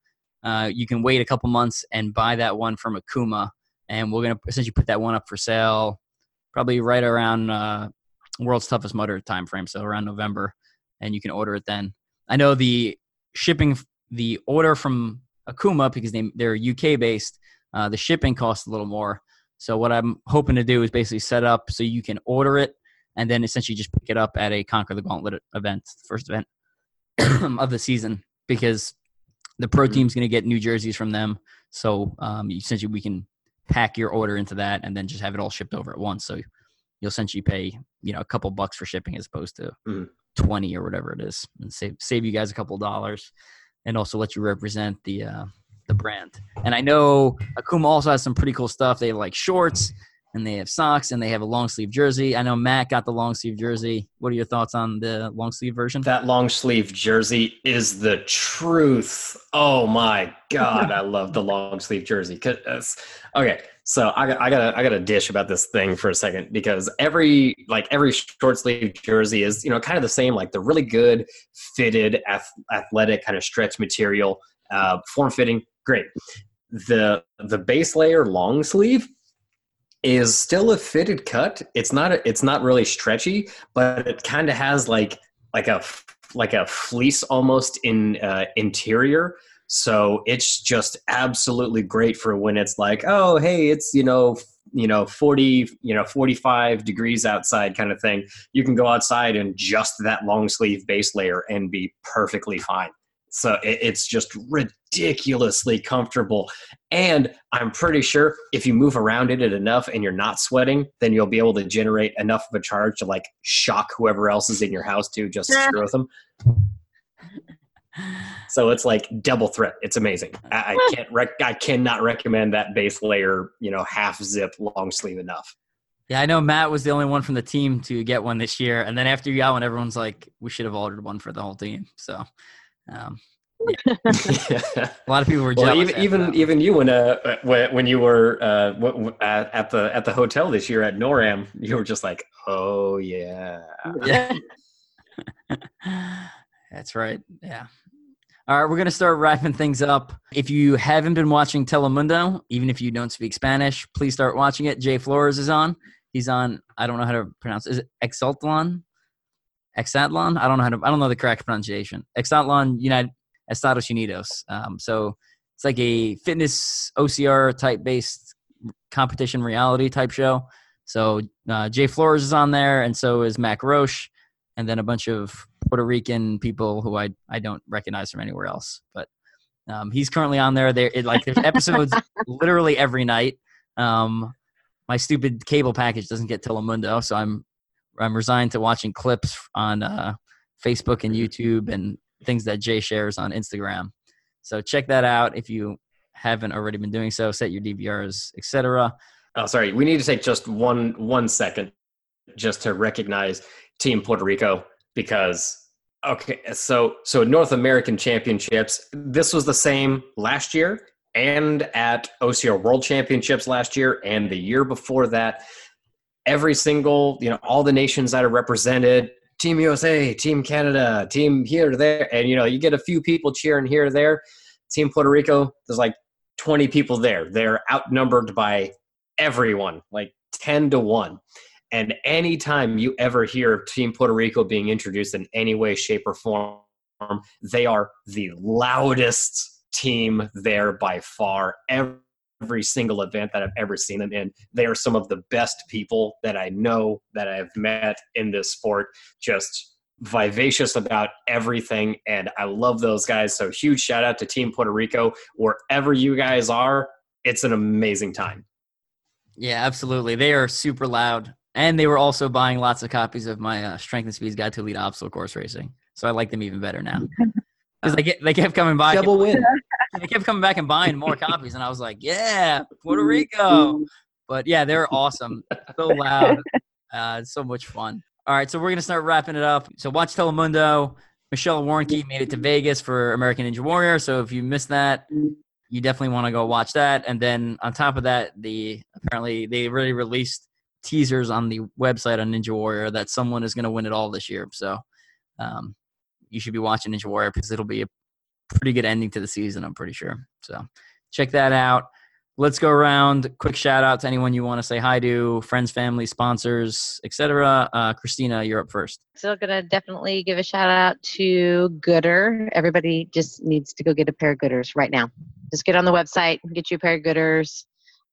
uh, you can wait a couple months and buy that one from Akuma, and we're gonna essentially put that one up for sale probably right around uh, World's Toughest Mudder time frame, so around November, and you can order it then. I know the shipping, the order from Akuma because they they're UK based, uh, the shipping costs a little more. So what I'm hoping to do is basically set up so you can order it and then essentially just pick it up at a Conquer the Gauntlet event, first event of the season, because the pro team's going to get new jerseys from them. So um, essentially we can pack your order into that and then just have it all shipped over at once. So you'll essentially pay you know a couple bucks for shipping as opposed to Mhm. 20 or whatever it is and save save you guys a couple dollars and also let you represent the uh the brand and i know akuma also has some pretty cool stuff they like shorts and they have socks and they have a long sleeve jersey i know matt got the long sleeve jersey what are your thoughts on the long sleeve version That long sleeve jersey is the truth. Oh my god, I love the long sleeve jersey. Okay, so I got I got a, I got a dish about this thing for a second because every like every short sleeve jersey is you know kind of the same like the really good fitted athletic kind of stretch material, uh, form fitting, great. The the base layer long sleeve is still a fitted cut. It's not a, it's not really stretchy, but it kind of has like like a like a fleece almost in uh, interior. So it's just absolutely great for when it's like, oh, hey, it's you know, you know, forty, you know, forty-five degrees outside, kind of thing. You can go outside and just that long sleeve base layer and be perfectly fine. So it, it's just ridiculously comfortable, and I'm pretty sure if you move around in it enough and you're not sweating, then you'll be able to generate enough of a charge to like shock whoever else is in your house too, just to screw with them. So it's like double threat. It's amazing. I, I can't rec- I cannot recommend that base layer, you know, half zip long sleeve enough. yeah i know matt was the only one from the team to get one this year and then after you got one everyone's like we should have ordered one for the whole team so um, a lot of people were well, even even that even you when uh when, when you were uh w- w- at, at the at the hotel this year at NORAM, you were just like, oh yeah. Yeah. That's right. Yeah. All right, we're going to start wrapping things up. If you haven't been watching Telemundo, even if you don't speak Spanish, please start watching it. Jay Flores is on. He's on, I don't know how to pronounce Is it Exaltlon? Exatlon? I don't know how to, I don't know the correct pronunciation. Exatlon United, Estados Unidos. Um, so it's like a fitness OCR type based competition reality type show. So uh, Jay Flores is on there, and so is Mac Roche, and then a bunch of Puerto Rican people who I I don't recognize from anywhere else. But um, he's currently on there. There, it, like there's episodes literally every night. Um, my stupid cable package doesn't get Telemundo, so I'm I'm resigned to watching clips on uh, Facebook and YouTube and things that Jay shares on Instagram. So check that out if you haven't already been doing so. Set your DVRs, etc. Oh, sorry. We need to take just one one second just to recognize Team Puerto Rico because okay, so so North American Championships. This was the same last year and at OCR World Championships last year and the year before that. Every single, you know, all the nations that are represented, Team USA, Team Canada, Team here, there, and you know, you get a few people cheering here there. Team Puerto Rico, there's like 20 people there. They're outnumbered by everyone, like 10 to 1. And anytime you ever hear Team Puerto Rico being introduced in any way, shape, or form, they are the loudest team there by far. Every, every single event that I've ever seen them in, they are some of the best people that I know that I've met in this sport. Just vivacious about everything. And I love those guys. So huge shout out to Team Puerto Rico. Wherever you guys are, it's an amazing time. Yeah, absolutely. They are super loud. And they were also buying lots of copies of my uh, Strength and Speed's Guide to Elite Obstacle Course Racing. So I like them even better now. Because they, get, they kept coming by. Double win. They kept coming back and buying more copies. And I was like, yeah, Puerto Rico. But yeah, they're awesome. So loud. Uh, so much fun. All right, so we're going to start wrapping it up. So watch Telemundo. Michelle Warnky made it to Vegas for American Ninja Warrior. So if you missed that, you definitely want to go watch that. And then on top of that, the apparently they really released teasers on the website on Ninja Warrior that someone is going to win it all this year. So um, you should be watching Ninja Warrior because it'll be a pretty good ending to the season. I'm pretty sure. So check that out. Let's go around. Quick shout out to anyone you want to say hi to, friends, family, sponsors, etc. Uh, Christina, you're up first. Still gonna definitely give a shout out to Goodr. Everybody just needs to go get a pair of Goodrs right now. Just get on the website, get you a pair of Goodrs.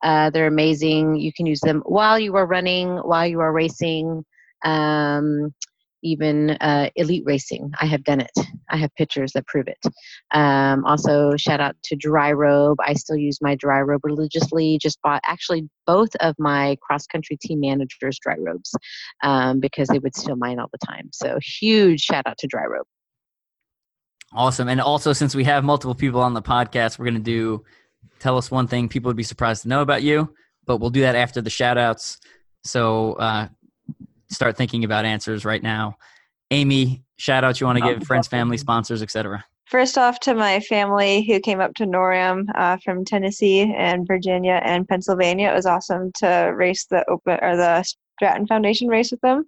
Uh, they're amazing. You can use them while you are running, while you are racing. Um, even uh, elite racing. I have done it. I have pictures that prove it. Um, also, shout out to dryrobe. I still use my dryrobe religiously. Just bought actually both of my cross country team managers' dryrobes um, because they would steal mine all the time. So, huge shout out to dryrobe. Awesome. And also, since we have multiple people on the podcast, we're going to do tell us one thing people would be surprised to know about you, but we'll do that after the shout outs. So, uh, start thinking about answers right now. Amy, shout out you want to give friends, family, sponsors, etc. First off, to my family who came up to NORAM uh, from Tennessee and Virginia and Pennsylvania. It was awesome to race the open or the Stratton Foundation race with them,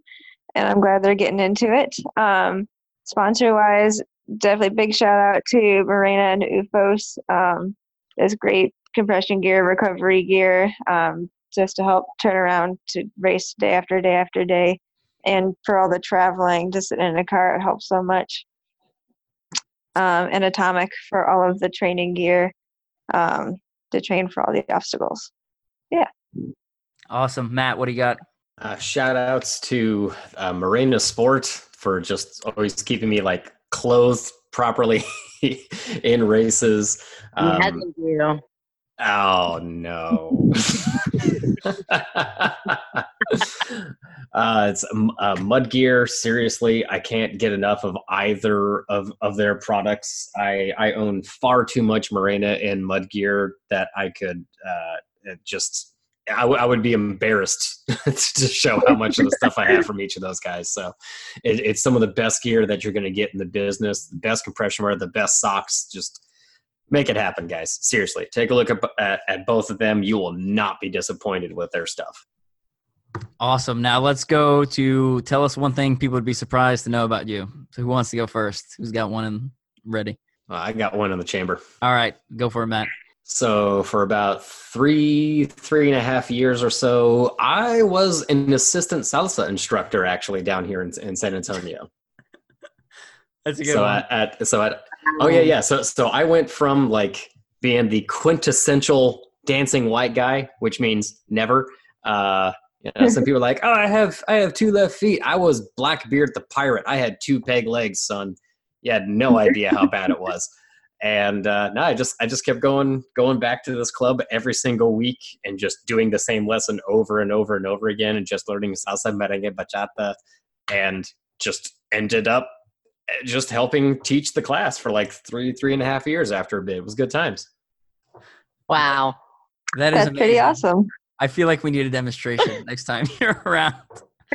and I'm glad they're getting into it. Um, sponsor wise, definitely big shout out to Marena and Oofos. Um, there's great compression gear, recovery gear, um, just to help turn around to race day after day after day. And for all the traveling, just sitting in a car, it helps so much. Um, and Atomik for all of the training gear um, to train for all the obstacles. Yeah. Awesome. Matt, what do you got? Uh, shout outs to uh, Marena Sport for just always keeping me like clothed properly in races. Um, you. Oh no. uh, it's uh, MudGear. Seriously, I can't get enough of either of, of their products. I, I own far too much Marena and MudGear that I could uh, just. I, w- I would be embarrassed to show how much of the stuff I have from each of those guys. So, it, it's some of the best gear that you're going to get in the business. The best compression wear, the best socks. Just make it happen, guys. Seriously, take a look at, at, at both of them. You will not be disappointed with their stuff. Awesome. Now let's go to tell us one thing people would be surprised to know about you. So who wants to go first? Who's got one in ready? Uh, I got one in the chamber. All right, go for it, Matt. So for about three, three and a half years or so, I was an assistant salsa instructor actually down here in, in San Antonio. That's a good so one. At, at, so at, oh yeah, yeah. So so I went from like being the quintessential dancing white guy, which means never. Uh, you know, some people are like, oh, I have I have two left feet. I was Blackbeard the pirate. I had two peg legs, son. You had no idea how bad it was. And uh, no, I just I just kept going going back to this club every single week and just doing the same lesson over and over and over again and just learning salsa, merengue, bachata, and just ended up just helping teach the class for like three three and a half years after a bit. It was good times. Wow, that is That's amazing. pretty awesome. I feel like we need a demonstration next time you're around.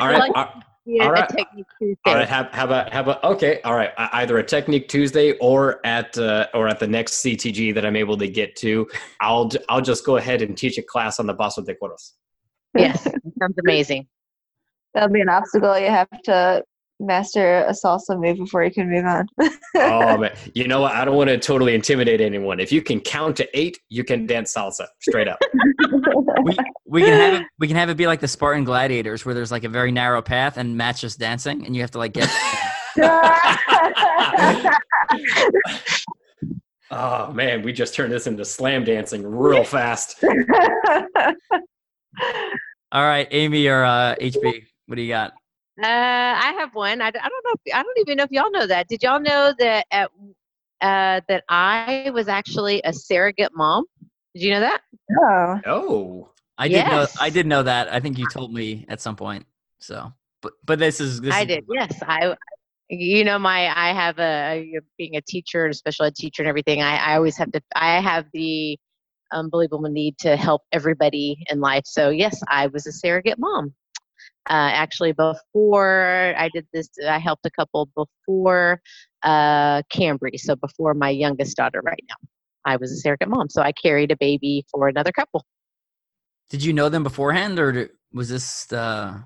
All right. all- Yeah, All right. a technique Tuesday. All right, how, how about how about okay? All right, uh, either a Technique Tuesday or at uh, or at the next CTG that I'm able to get to, I'll j- I'll just go ahead and teach a class on the Paso de Coros. Yes, sounds amazing. That'll be an obstacle you have to master a salsa move before you can move on. oh man, you know what? I don't want to totally intimidate anyone. If you can count to eight, you can dance salsa straight up. we we can have it we can have it be like the Spartan gladiators where there's like a very narrow path and match just dancing and you have to like get oh man, we just turned this into slam dancing real fast. All right, Amy or uh, HB, what do you got? Uh, I have one. I, I don't know. If, I don't even know if y'all know that. Did y'all know that at uh, that I was actually a surrogate mom? Did you know that? oh. Oh, I did know I did know that. I think you told me at some point. So, but but this is this I is, did. Yes, I. You know, my I have a being a teacher, and a special ed teacher, and everything. I, I always have to. I have the unbelievable need to help everybody in life. So yes, I was a surrogate mom. Uh, actually, before I did this, I helped a couple before uh, Cambry. So before my youngest daughter, right now, I was a surrogate mom. So I carried a baby for another couple. Did you know them beforehand or was this uh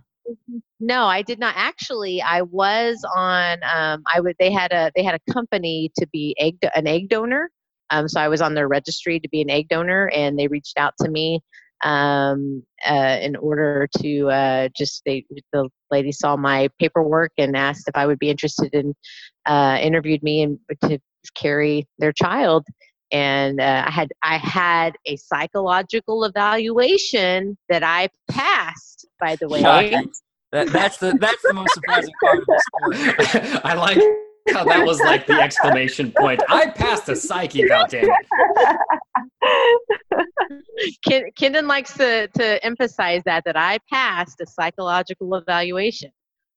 No, I did not actually. I was on. Um, I would. They had a. They had a company to be egg an egg donor. Um, so I was on their registry to be an egg donor, and they reached out to me um, uh, in order to uh, just. They the lady saw my paperwork and asked if I would be interested in. Uh, interviewed me and to carry their child, and uh, I had I had a psychological evaluation that I passed. By the way. That, that's the that's the most surprising part of the story. I like how that was like the exclamation point. I passed a psyche eval, damn it. Kendon likes to, to emphasize that that I passed a psychological evaluation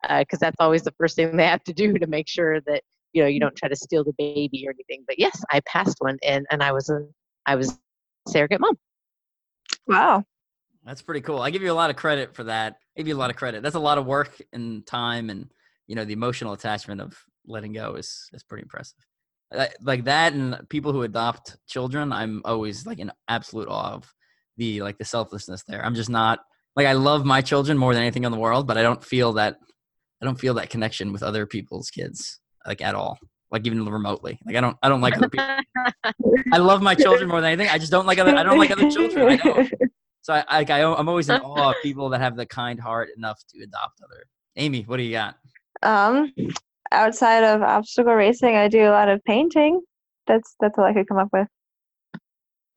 uh, because that's always the first thing they have to do to make sure that you know you don't try to steal the baby or anything. But yes, I passed one, and and I was a I was a surrogate mom. wow. That's pretty cool. I give you a lot of credit for that. I give you a lot of credit. That's a lot of work and time, and you know the emotional attachment of letting go is is pretty impressive. Like that, and people who adopt children, I'm always like in absolute awe of the like the selflessness there. I'm just not like I love my children more than anything in the world, but I don't feel that I don't feel that connection with other people's kids like at all. Like even remotely. Like I don't I don't like other people. I love my children more than anything. I just don't like other I don't like other children. I don't. So I, like I, I'm always in awe of people that have the kind heart enough to adopt other. Amy, what do you got? Um, outside of obstacle racing, I do a lot of painting. That's that's all I could come up with.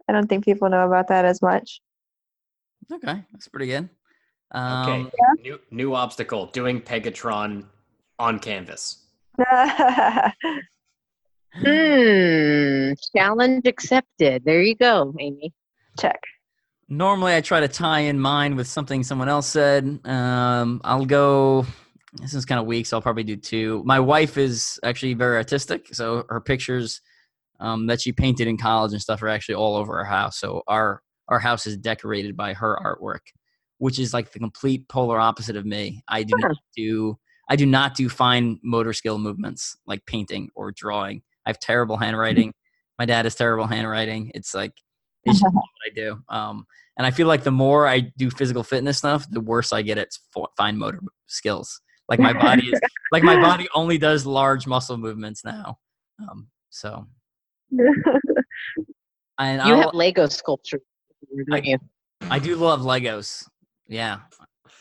I don't think people know about that as much. Okay, that's pretty good. Um, Okay, new new obstacle: doing Pegatron on canvas. Hmm. Challenge accepted. There you go, Amy. Check. Normally, I try to tie in mine with something someone else said. Um, I'll go. This is kind of weak, so I'll probably do two. My wife is actually very artistic, so her pictures um, that she painted in college and stuff are actually all over our house. So our our house is decorated by her artwork, which is like the complete polar opposite of me. I do not do I do not do fine motor skill movements like painting or drawing. I have terrible handwriting. My dad has terrible handwriting. It's like it's just what I do. Um, and I feel like the more I do physical fitness stuff, the worse I get at fine motor skills. Like my body is like my body only does large muscle movements now. Um, so and You I'll- have Lego sculpture, you? I do love Legos. Yeah,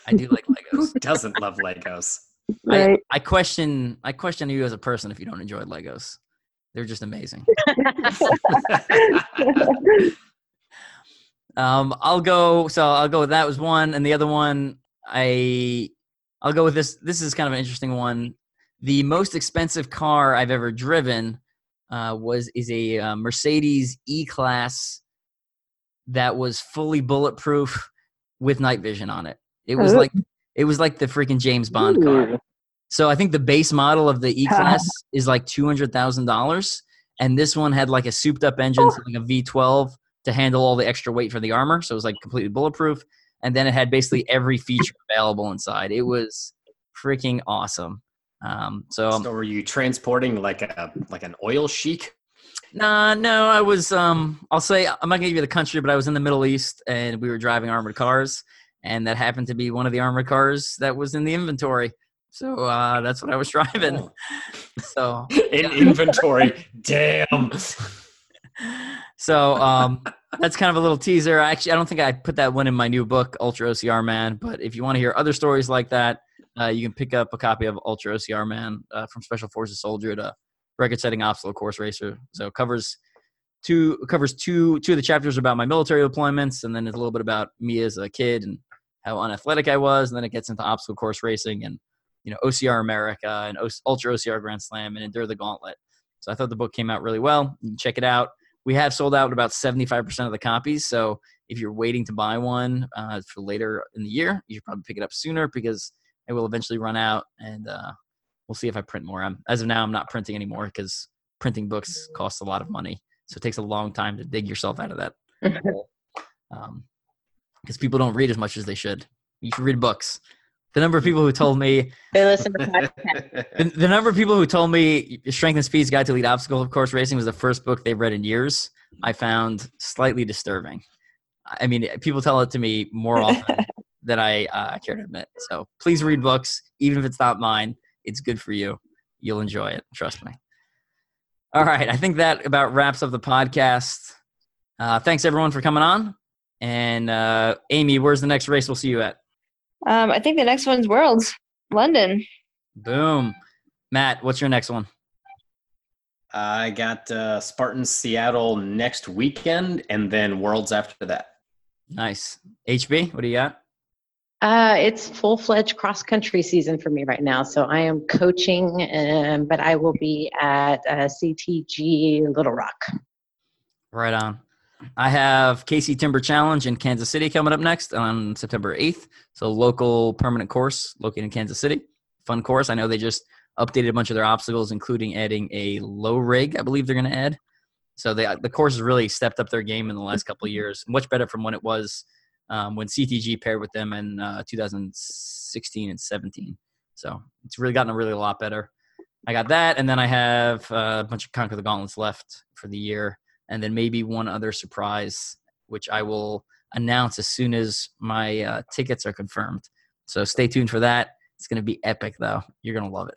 I do like Legos. Who doesn't love Legos? I, Right. I question I question you as a person if you don't enjoy Legos. They're just amazing. Um, I'll go. So I'll go with that was one, and the other one I I'll go with this. This is kind of an interesting one. The most expensive car I've ever driven uh, was is a uh, Mercedes E Class that was fully bulletproof with night vision on it. It was Ooh. like it was like the freaking James Bond car. So I think the base model of the E class is like two hundred thousand dollars, and this one had like a souped up engine, so like a V twelve to handle all the extra weight for the armor. So it was like completely bulletproof, and then it had basically every feature available inside. It was freaking awesome. Um, so so were you transporting like a like an oil sheik? Nah, no, I was. Um, I'll say I'm not gonna give you the country, but I was in the Middle East, and we were driving armored cars, and that happened to be one of the armored cars that was in the inventory. So uh, that's what I was driving. Oh. So In inventory. Damn. so um, that's kind of a little teaser. Actually, I don't think I put that one in my new book, Ultra OCR Man. But if you want to hear other stories like that, uh, you can pick up a copy of Ultra OCR Man uh, from Special Forces Soldier to record-setting obstacle course racer. So it covers two covers two two of the chapters about my military deployments, and then a little bit about me as a kid and how unathletic I was, and then it gets into obstacle course racing and you know OCR America and o- Ultra OCR Grand Slam and Endure the Gauntlet. So I thought the book came out really well. Check it out. We have sold out about 75% of the copies. So if you're waiting to buy one uh, for later in the year, you should probably pick it up sooner because it will eventually run out. And uh, we'll see if I print more. I'm, as of now, I'm not printing anymore because printing books costs a lot of money. So it takes a long time to dig yourself out of that hole. Um, because people don't read as much as they should. You should read books. The number of people who told me They listen to podcasts. the, the number of people who told me Strength and Speed's Guide to Elite Obstacle of Course Racing was the first book they've read in years, I found slightly disturbing. I mean, people tell it to me more often than I uh, care to admit. So please read books, even if it's not mine. It's good for you. You'll enjoy it. Trust me. All right. I think that about wraps up the podcast. Uh, thanks, everyone, for coming on. And uh, Amy, where's the next race we'll see you at? Um, I think the next one's Worlds, London. Boom. Matt, what's your next one? I got uh, Spartan Seattle next weekend, and then Worlds after that. Nice. HB, what do you got? Uh, it's full fledged cross country season for me right now. So I am coaching, um, but I will be at uh, CTG Little Rock. Right on. I have KC Timber Challenge in Kansas City coming up next on September 8th. So local permanent course located in Kansas City. Fun course. I know they just updated a bunch of their obstacles, including adding a low rig. I believe they're going to add. So they, the course has really stepped up their game in the last couple of years. Much better from when it was um, when CTG paired with them in uh, 2016 and 17. So it's really gotten a really a lot better. I got that, and then I have uh, a bunch of Conquer the Gauntlets left for the year and then maybe one other surprise, which I will announce as soon as my uh, tickets are confirmed. So stay tuned for that. It's going to be epic, though. You're going to love it.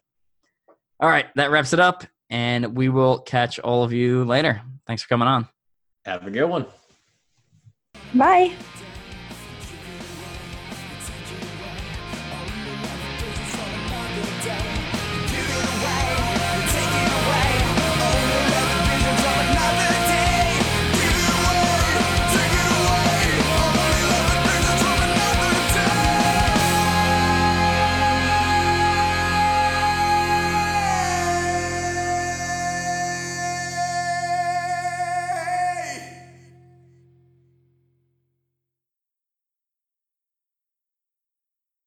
All right, that wraps it up, and we will catch all of you later. Thanks for coming on. Have a good one. Bye. Take